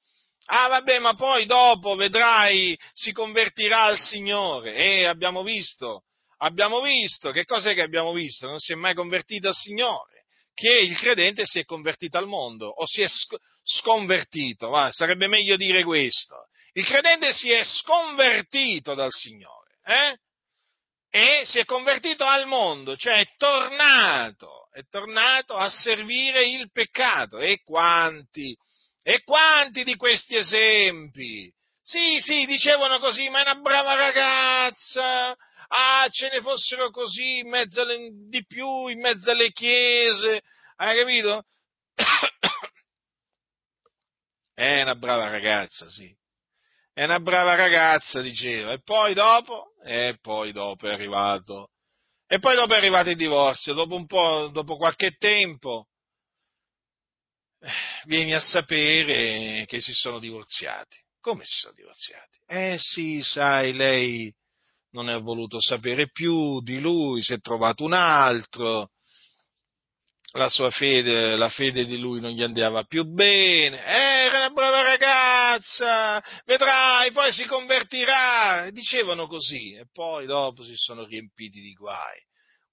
Ah vabbè, ma poi dopo vedrai, si convertirà al Signore. E abbiamo visto, abbiamo visto, che cos'è che abbiamo visto? Non si è mai convertito al Signore. Che il credente si è convertito al mondo, o si è sconvertito, va, sarebbe meglio dire questo. Il credente si è sconvertito dal Signore, eh? E si è convertito al mondo, cioè è tornato, è tornato a servire il peccato. E quanti, e quanti di questi esempi? Sì, sì, dicevano così, ma è una brava ragazza, ah, ce ne fossero così in mezzo alle, di più, in mezzo alle chiese, hai capito? È una brava ragazza, sì è una brava ragazza, diceva, e poi dopo, e poi dopo è arrivato, e poi dopo è arrivato il divorzio, dopo un po', dopo qualche tempo, eh, vieni a sapere che si sono divorziati. Come si sono divorziati? Eh sì, sai, lei non ne ha voluto sapere più di lui, si è trovato un altro, la sua fede, la fede di lui non gli andava più bene, eh, era una brava ragazza, vedrai, poi si convertirà, dicevano così, e poi dopo si sono riempiti di guai.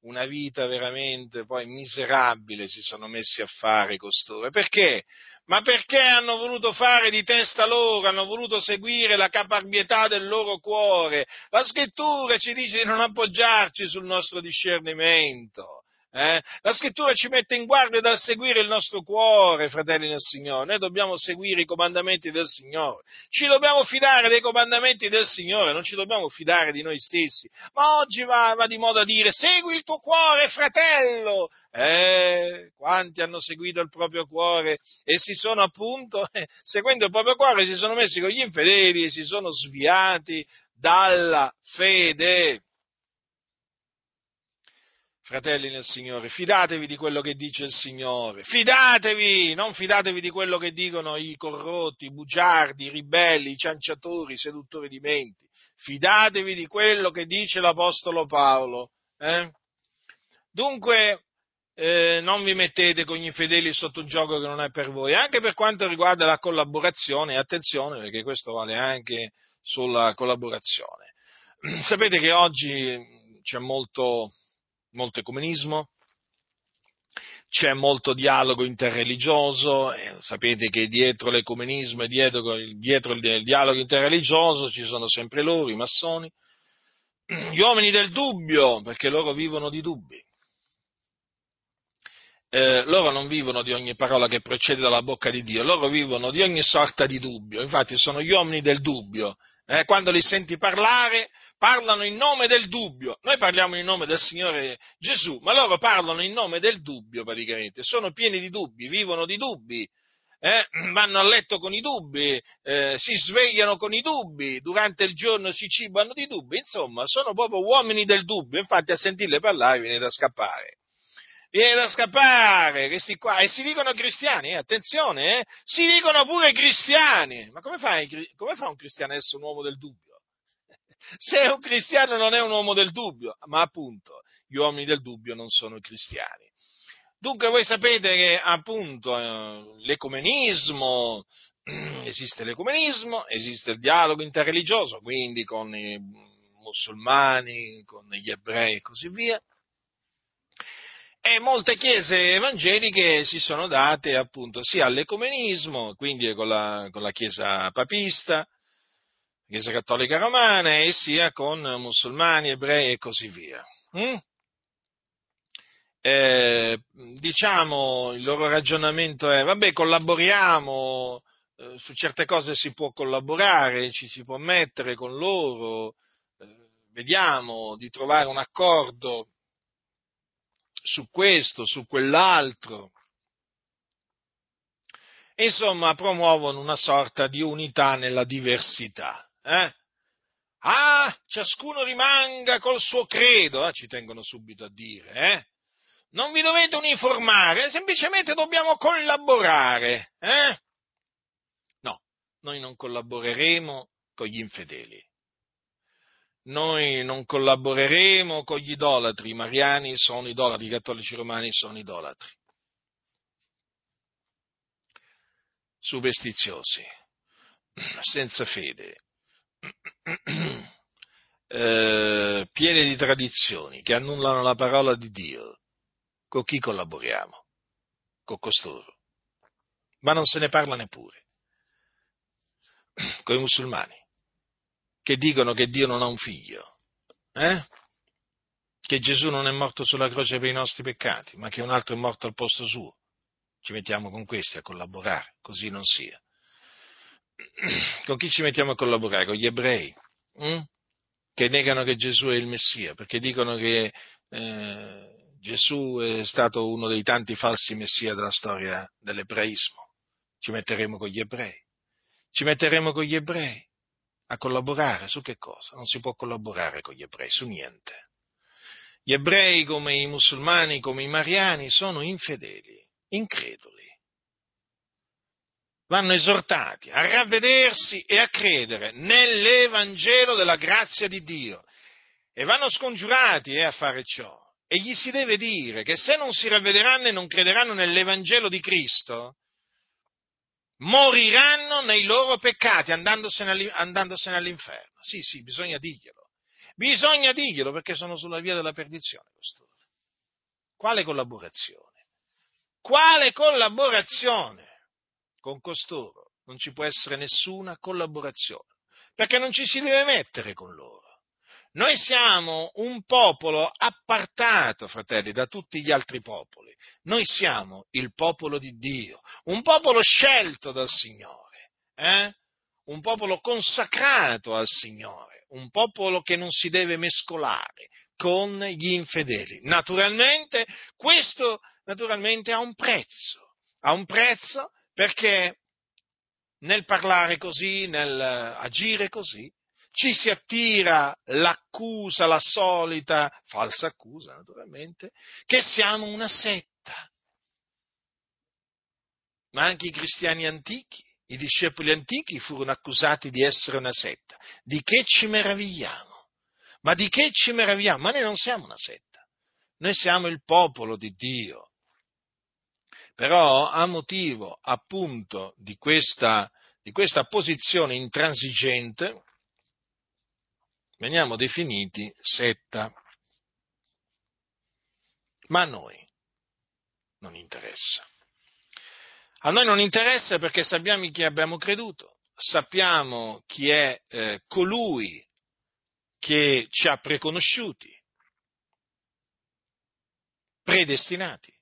una vita veramente poi miserabile si sono messi a fare costoro. Perché? Ma perché hanno voluto fare di testa loro, hanno voluto seguire la caparbietà del loro cuore. La scrittura ci dice di non appoggiarci sul nostro discernimento. Eh? La scrittura ci mette in guardia dal seguire il nostro cuore, fratelli del Signore. Noi dobbiamo seguire i comandamenti del Signore. Ci dobbiamo fidare dei comandamenti del Signore, non ci dobbiamo fidare di noi stessi. Ma oggi va, va di moda dire segui il tuo cuore, fratello. Eh, quanti hanno seguito il proprio cuore e si sono appunto, eh, seguendo il proprio cuore, si sono messi con gli infedeli e si sono sviati dalla fede. Fratelli nel Signore, fidatevi di quello che dice il Signore, fidatevi, non fidatevi di quello che dicono i corrotti, i bugiardi, i ribelli, i cianciatori, i seduttori di menti, fidatevi di quello che dice l'Apostolo Paolo. Eh? Dunque, eh, non vi mettete con gli infedeli sotto un gioco che non è per voi, anche per quanto riguarda la collaborazione, attenzione perché questo vale anche sulla collaborazione. Sapete che oggi c'è molto molto ecumenismo, c'è molto dialogo interreligioso, eh, sapete che dietro l'ecumenismo e dietro, dietro, il dialogo interreligioso ci sono sempre loro, i massoni, gli uomini del dubbio, perché loro vivono di dubbi. Eh, loro non vivono di ogni parola che procede dalla bocca di Dio, loro vivono di ogni sorta di dubbio, infatti sono gli uomini del dubbio. Eh, quando li senti parlare, parlano in nome del dubbio. Noi parliamo in nome del Signore Gesù, ma loro parlano in nome del dubbio praticamente. Sono pieni di dubbi, vivono di dubbi. Eh, vanno a letto con i dubbi, eh, si svegliano con i dubbi, durante il giorno si cibano di dubbi, insomma, sono proprio uomini del dubbio, infatti a sentirle parlare viene da scappare. Viene da scappare, questi qua, e si dicono cristiani, eh, attenzione, eh, si dicono pure cristiani, ma come, fai, come fa un cristiano a essere un uomo del dubbio? Se è un cristiano non è un uomo del dubbio, ma appunto gli uomini del dubbio non sono cristiani. Dunque voi sapete che appunto eh, l'ecumenismo, esiste l'ecumenismo, esiste il dialogo interreligioso, quindi con i musulmani, con gli ebrei e così via. E molte chiese evangeliche si sono date appunto sia all'ecumenismo, quindi con la, con la chiesa papista, Chiesa Cattolica Romana e sia con musulmani, ebrei e così via. Mm? Eh, diciamo, il loro ragionamento è, vabbè, collaboriamo, eh, su certe cose si può collaborare, ci si può mettere con loro, eh, vediamo di trovare un accordo su questo, su quell'altro. Insomma, promuovono una sorta di unità nella diversità. Eh? Ah, ciascuno rimanga col suo credo, eh? ci tengono subito a dire. Eh? Non vi dovete uniformare, semplicemente dobbiamo collaborare. Eh? No, noi non collaboreremo con gli infedeli. Noi non collaboreremo con gli idolatri, i mariani sono idolatri, i cattolici romani sono idolatri. Superstiziosi, senza fede, eh, piene di tradizioni che annullano la parola di Dio, con chi collaboriamo? Con costoro. Ma non se ne parla neppure. Con i musulmani, che dicono che Dio non ha un figlio, eh? che Gesù non è morto sulla croce per i nostri peccati, ma che un altro è morto al posto suo. Ci mettiamo con questi a collaborare, così non sia con chi ci mettiamo a collaborare? Con gli ebrei, hm? che negano che Gesù è il Messia, perché dicono che eh, Gesù è stato uno dei tanti falsi Messia della storia dell'ebraismo. Ci metteremo con gli ebrei. Ci metteremo con gli ebrei a collaborare su che cosa? Non si può collaborare con gli ebrei su niente. Gli ebrei, come i musulmani, come i mariani, sono infedeli, increduli vanno esortati a ravvedersi e a credere nell'Evangelo della grazia di Dio e vanno scongiurati eh, a fare ciò. E gli si deve dire che se non si ravvederanno e non crederanno nell'Evangelo di Cristo, moriranno nei loro peccati andandosene, andandosene all'inferno. Sì, sì, bisogna dirglielo. Bisogna dirglielo perché sono sulla via della perdizione. Quale collaborazione? Quale collaborazione? Con costoro non ci può essere nessuna collaborazione, perché non ci si deve mettere con loro. Noi siamo un popolo appartato, fratelli, da tutti gli altri popoli. Noi siamo il popolo di Dio, un popolo scelto dal Signore, eh? un popolo consacrato al Signore, un popolo che non si deve mescolare con gli infedeli. Naturalmente, questo naturalmente ha un prezzo, ha un prezzo perché nel parlare così, nel agire così, ci si attira l'accusa, la solita falsa accusa, naturalmente, che siamo una setta. Ma anche i cristiani antichi, i discepoli antichi furono accusati di essere una setta. Di che ci meravigliamo? Ma di che ci meravigliamo? Ma noi non siamo una setta, noi siamo il popolo di Dio. Però a motivo appunto di questa, di questa posizione intransigente, veniamo definiti setta. Ma a noi non interessa. A noi non interessa perché sappiamo chi abbiamo creduto, sappiamo chi è eh, colui che ci ha preconosciuti, predestinati,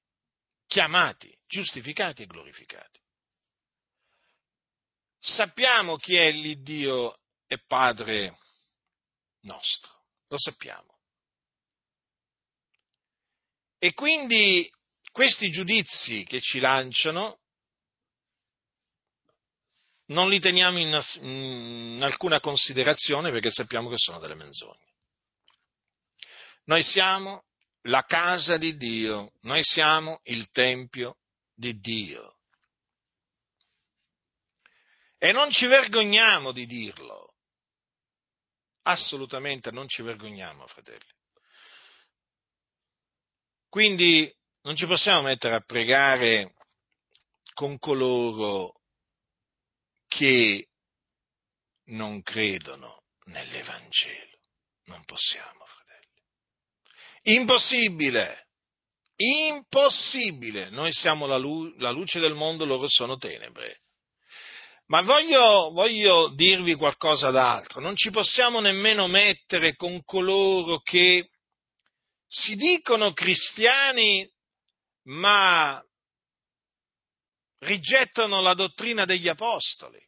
chiamati, giustificati e glorificati. Sappiamo chi è l'Iddio e Padre nostro, lo sappiamo. E quindi questi giudizi che ci lanciano non li teniamo in, in, alcuna considerazione perché sappiamo che sono delle menzogne. Noi siamo la casa di Dio, noi siamo il Tempio di Dio. E non ci vergogniamo di dirlo. Assolutamente non ci vergogniamo, fratelli. Quindi non ci possiamo mettere a pregare con coloro che non credono nell'Evangelo. Non possiamo, fratelli. Impossibile. Impossibile. Noi siamo la, lu- la luce del mondo, loro sono tenebre. Ma voglio, voglio dirvi qualcosa d'altro. Non ci possiamo nemmeno mettere con coloro che si dicono cristiani, ma rigettano la dottrina degli apostoli.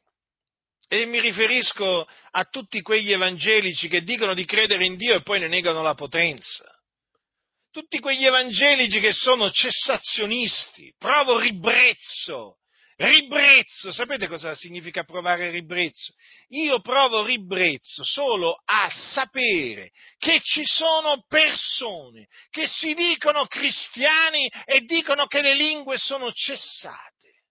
E mi riferisco a tutti quegli evangelici che dicono di credere in Dio e poi ne negano la potenza. Tutti quegli evangelici che sono cessazionisti, provo ribrezzo Ribrezzo, sapete cosa significa provare ribrezzo? Io provo ribrezzo solo a sapere che ci sono persone che si dicono cristiani e dicono che le lingue sono cessate,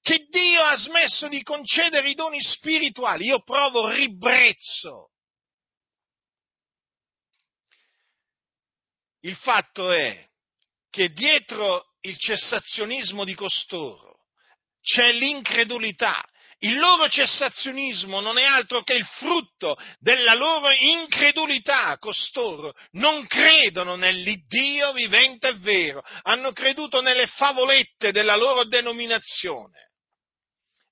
che Dio ha smesso di concedere i doni spirituali. Io provo ribrezzo. Il fatto è che dietro il cessazionismo di costoro c'è l'incredulità. Il loro cessazionismo non è altro che il frutto della loro incredulità. Costoro non credono nell'Iddio vivente e vero, hanno creduto nelle favolette della loro denominazione,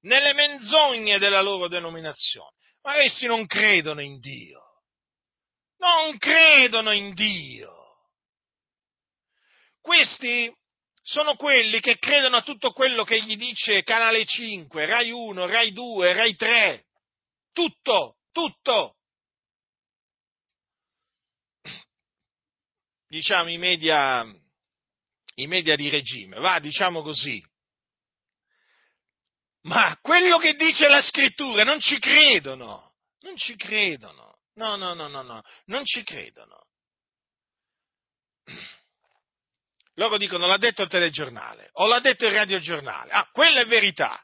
nelle menzogne della loro denominazione. Ma essi non credono in Dio. Non credono in Dio. Questi sono quelli che credono a tutto quello che gli dice Canale 5, Rai 1, Rai 2, Rai 3. Tutto, tutto. Diciamo i media, i media di regime, va, diciamo così. Ma quello che dice la scrittura non ci credono, non ci credono. No, no, no, no, no, non ci credono. Loro dicono l'ha detto il telegiornale o l'ha detto il radiogiornale. Ah, quella è verità.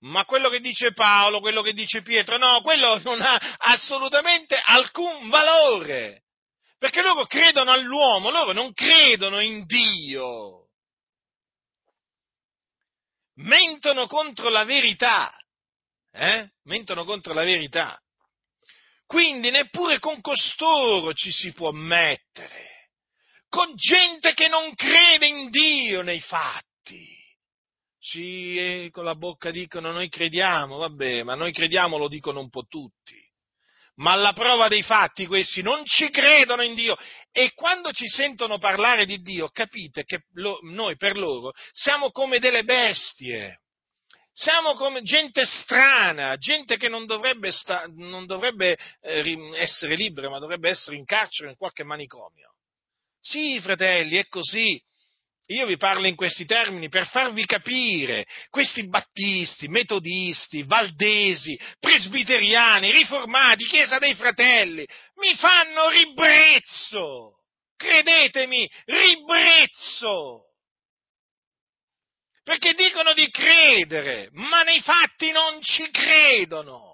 Ma quello che dice Paolo, quello che dice Pietro, no, quello non ha assolutamente alcun valore. Perché loro credono all'uomo, loro non credono in Dio. Mentono contro la verità. Eh? Mentono contro la verità. Quindi neppure con costoro ci si può mettere con gente che non crede in Dio nei fatti. Sì, eh, con la bocca dicono noi crediamo, vabbè, ma noi crediamo lo dicono un po' tutti. Ma alla prova dei fatti questi non ci credono in Dio e quando ci sentono parlare di Dio capite che lo, noi per loro siamo come delle bestie. Siamo come gente strana, gente che non dovrebbe, sta, non dovrebbe eh, essere libera, ma dovrebbe essere in carcere in qualche manicomio. Sì, fratelli, è così. Io vi parlo in questi termini per farvi capire, questi battisti, metodisti, valdesi, presbiteriani, riformati, Chiesa dei Fratelli, mi fanno ribrezzo, credetemi, ribrezzo, perché dicono di credere, ma nei fatti non ci credono.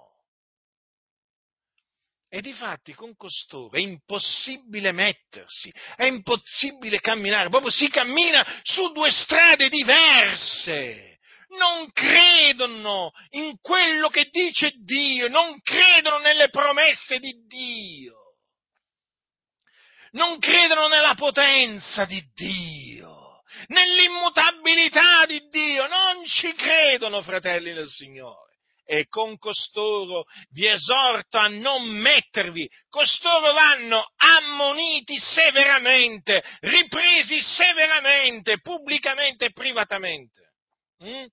E difatti con costoro è impossibile mettersi, è impossibile camminare, proprio si cammina su due strade diverse. Non credono in quello che dice Dio, non credono nelle promesse di Dio, non credono nella potenza di Dio, nell'immutabilità di Dio, non ci credono, fratelli del Signore e con costoro vi esorto a non mettervi, costoro vanno ammoniti severamente, ripresi severamente, pubblicamente e privatamente. Mm?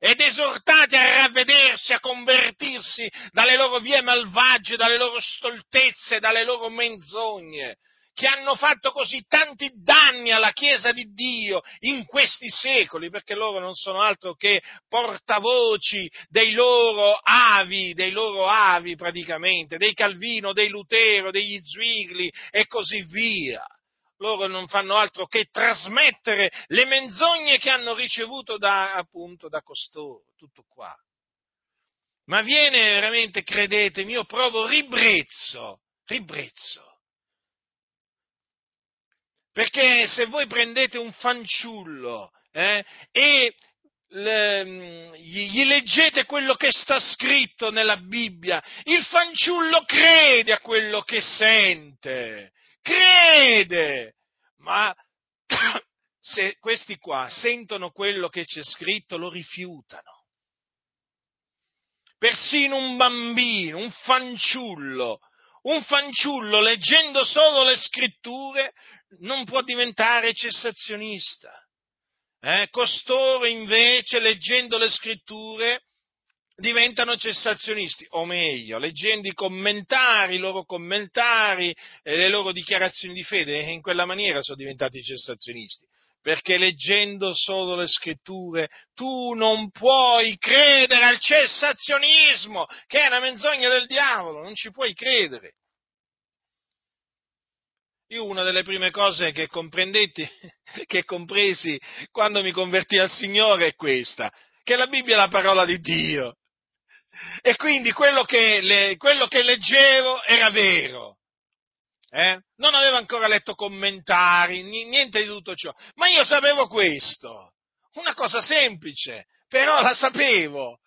ed esortati a ravvedersi, a convertirsi dalle loro vie malvagie, dalle loro stoltezze, dalle loro menzogne, che hanno fatto così tanti danni alla Chiesa di Dio in questi secoli, perché loro non sono altro che portavoci dei loro avi, dei loro avi praticamente, dei Calvino, dei Lutero, degli Zwigli e così via. Loro non fanno altro che trasmettere le menzogne che hanno ricevuto da, appunto, da costoro, tutto qua. Ma viene veramente, credetemi, io provo ribrezzo, ribrezzo perché se voi prendete un fanciullo eh, e le, gli, gli leggete quello che sta scritto nella Bibbia, il fanciullo crede a quello che sente, crede, ma se questi qua sentono quello che c'è scritto lo rifiutano. Persino un bambino, un fanciullo, un fanciullo leggendo solo le scritture non può diventare cessazionista. Eh? Costoro invece, leggendo le scritture, diventano cessazionisti, o meglio, leggendo i commentari, i loro commentari e le loro dichiarazioni di fede, in quella maniera sono diventati cessazionisti. Perché leggendo solo le scritture tu non puoi credere al cessazionismo, che è una menzogna del diavolo, non ci puoi credere. Io una delle prime cose che comprendetti, che compresi quando mi convertì al Signore è questa, che la Bibbia è la parola di Dio. E quindi quello che, le, quello che leggevo era vero. Eh? Non avevo ancora letto commentari, niente di tutto ciò, ma io sapevo questo, una cosa semplice, però la sapevo.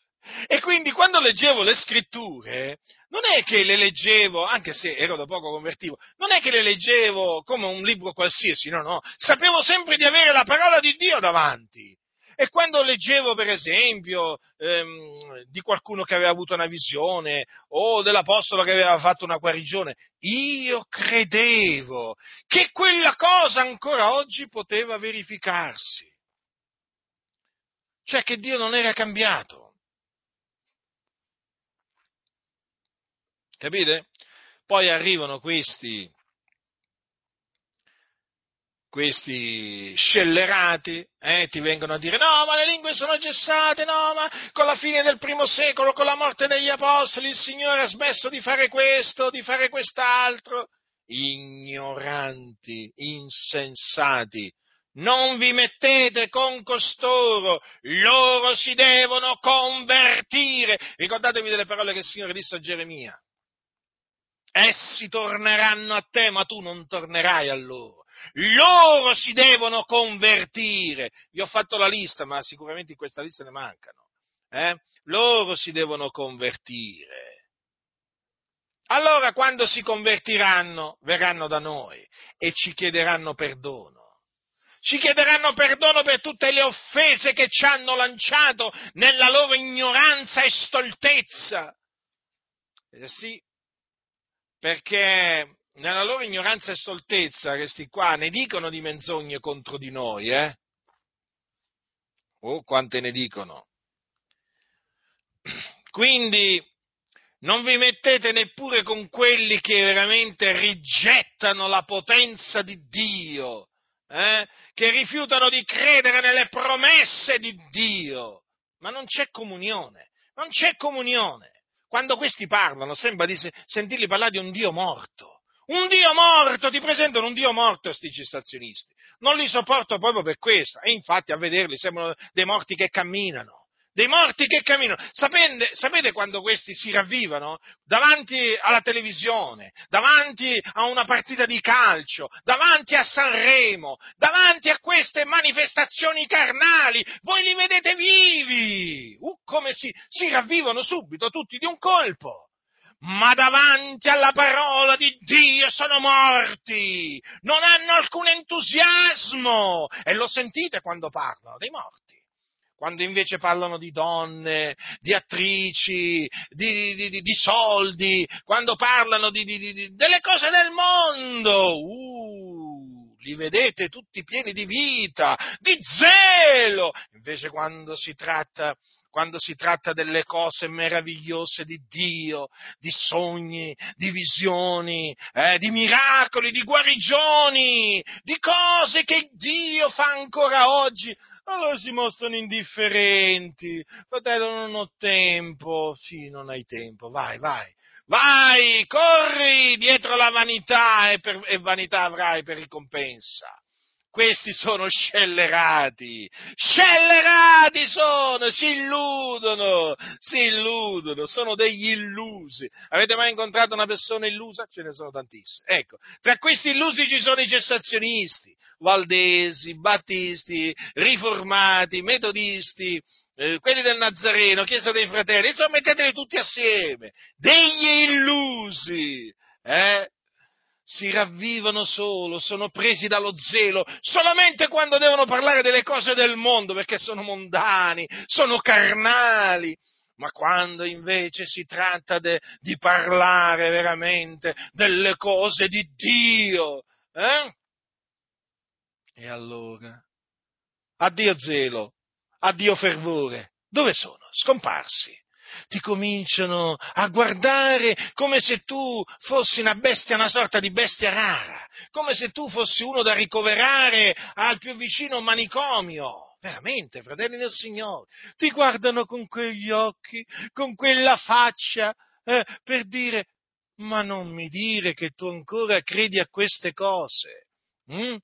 E quindi quando leggevo le scritture, non è che le leggevo, anche se ero da poco convertivo, non è che le leggevo come un libro qualsiasi, no, no, sapevo sempre di avere la parola di Dio davanti. E quando leggevo, per esempio, ehm, di qualcuno che aveva avuto una visione o dell'apostolo che aveva fatto una guarigione, io credevo che quella cosa ancora oggi poteva verificarsi. Cioè che Dio non era cambiato. Capite? Poi arrivano questi, questi scellerati, eh, ti vengono a dire no, ma le lingue sono cessate, no, ma con la fine del primo secolo, con la morte degli apostoli, il Signore ha smesso di fare questo, di fare quest'altro. Ignoranti, insensati, non vi mettete con costoro, loro si devono convertire. Ricordatevi delle parole che il Signore disse a Geremia. Essi torneranno a te, ma tu non tornerai a loro. Loro si devono convertire. Vi ho fatto la lista, ma sicuramente in questa lista ne mancano. Eh? Loro si devono convertire. allora quando si convertiranno verranno da noi e ci chiederanno perdono. Ci chiederanno perdono per tutte le offese che ci hanno lanciato nella loro ignoranza e stoltezza. Eh sì, perché nella loro ignoranza e stoltezza questi qua ne dicono di menzogne contro di noi, eh? Oh, quante ne dicono. Quindi non vi mettete neppure con quelli che veramente rigettano la potenza di Dio, eh? che rifiutano di credere nelle promesse di Dio, ma non c'è comunione, non c'è comunione. Quando questi parlano sembra di sentirli parlare di un Dio morto. Un Dio morto, ti presentano un Dio morto questi cessazionisti. Non li sopporto proprio per questo. E infatti a vederli sembrano dei morti che camminano dei morti che camminano. Sapete, sapete, quando questi si ravvivano? Davanti alla televisione, davanti a una partita di calcio, davanti a Sanremo, davanti a queste manifestazioni carnali, voi li vedete vivi! Uh, come si, si ravvivano subito tutti di un colpo! ma davanti alla parola di Dio sono morti, non hanno alcun entusiasmo e lo sentite quando parlano dei morti quando invece parlano di donne, di attrici, di, di, di, di soldi, quando parlano delle cose del mondo, uh, li vedete tutti pieni di vita, di zelo, invece quando si tratta quando si tratta delle cose meravigliose di Dio, di sogni, di visioni, eh, di miracoli, di guarigioni, di cose che Dio fa ancora oggi, allora si mostrano indifferenti. Fratello, non ho tempo. Sì, non hai tempo. Vai, vai. Vai, corri dietro la vanità e, per, e vanità avrai per ricompensa. Questi sono scellerati, scellerati sono, si illudono, si illudono, sono degli illusi. Avete mai incontrato una persona illusa? Ce ne sono tantissime. Ecco, tra questi illusi ci sono i cessazionisti, valdesi, battisti, riformati, metodisti, eh, quelli del Nazareno, Chiesa dei Fratelli, insomma metteteli tutti assieme, degli illusi, eh? Si ravvivano solo, sono presi dallo zelo, solamente quando devono parlare delle cose del mondo, perché sono mondani, sono carnali. Ma quando invece si tratta de, di parlare veramente delle cose di Dio, eh? E allora, addio zelo, addio fervore, dove sono? Scomparsi ti cominciano a guardare come se tu fossi una bestia, una sorta di bestia rara, come se tu fossi uno da ricoverare al più vicino manicomio. Veramente, fratelli del Signore, ti guardano con quegli occhi, con quella faccia, eh, per dire, ma non mi dire che tu ancora credi a queste cose. Mm?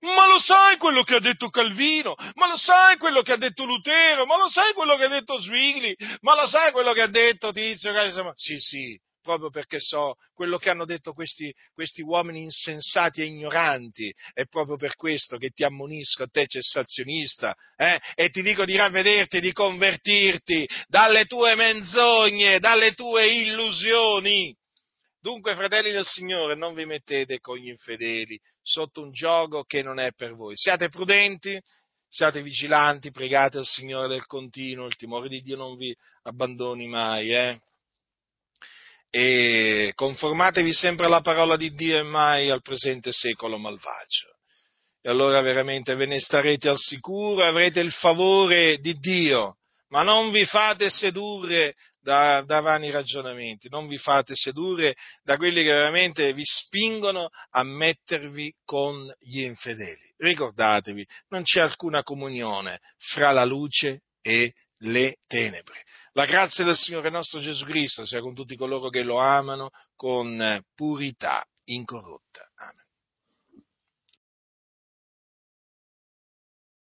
Ma lo sai quello che ha detto Calvino? Ma lo sai quello che ha detto Lutero? Ma lo sai quello che ha detto Zwingli? Ma lo sai quello che ha detto Tizio? Sì, sì, proprio perché so quello che hanno detto questi, questi, uomini insensati e ignoranti. È proprio per questo che ti ammonisco a te cessazionista eh? e ti dico di ravvederti, di convertirti dalle tue menzogne, dalle tue illusioni. Dunque, fratelli del Signore, non vi mettete con gli infedeli sotto un gioco che non è per voi. Siate prudenti, siate vigilanti, pregate al Signore del continuo, il timore di Dio non vi abbandoni mai, eh? E conformatevi sempre alla parola di Dio e mai al presente secolo malvagio. E allora veramente ve ne starete al sicuro, avrete il favore di Dio, ma non vi fate sedurre da, da vani ragionamenti, non vi fate sedurre da quelli che veramente vi spingono a mettervi con gli infedeli. Ricordatevi, non c'è alcuna comunione fra la luce e le tenebre. La grazia del Signore nostro Gesù Cristo sia con tutti coloro che lo amano con purità incorrotta. Amen.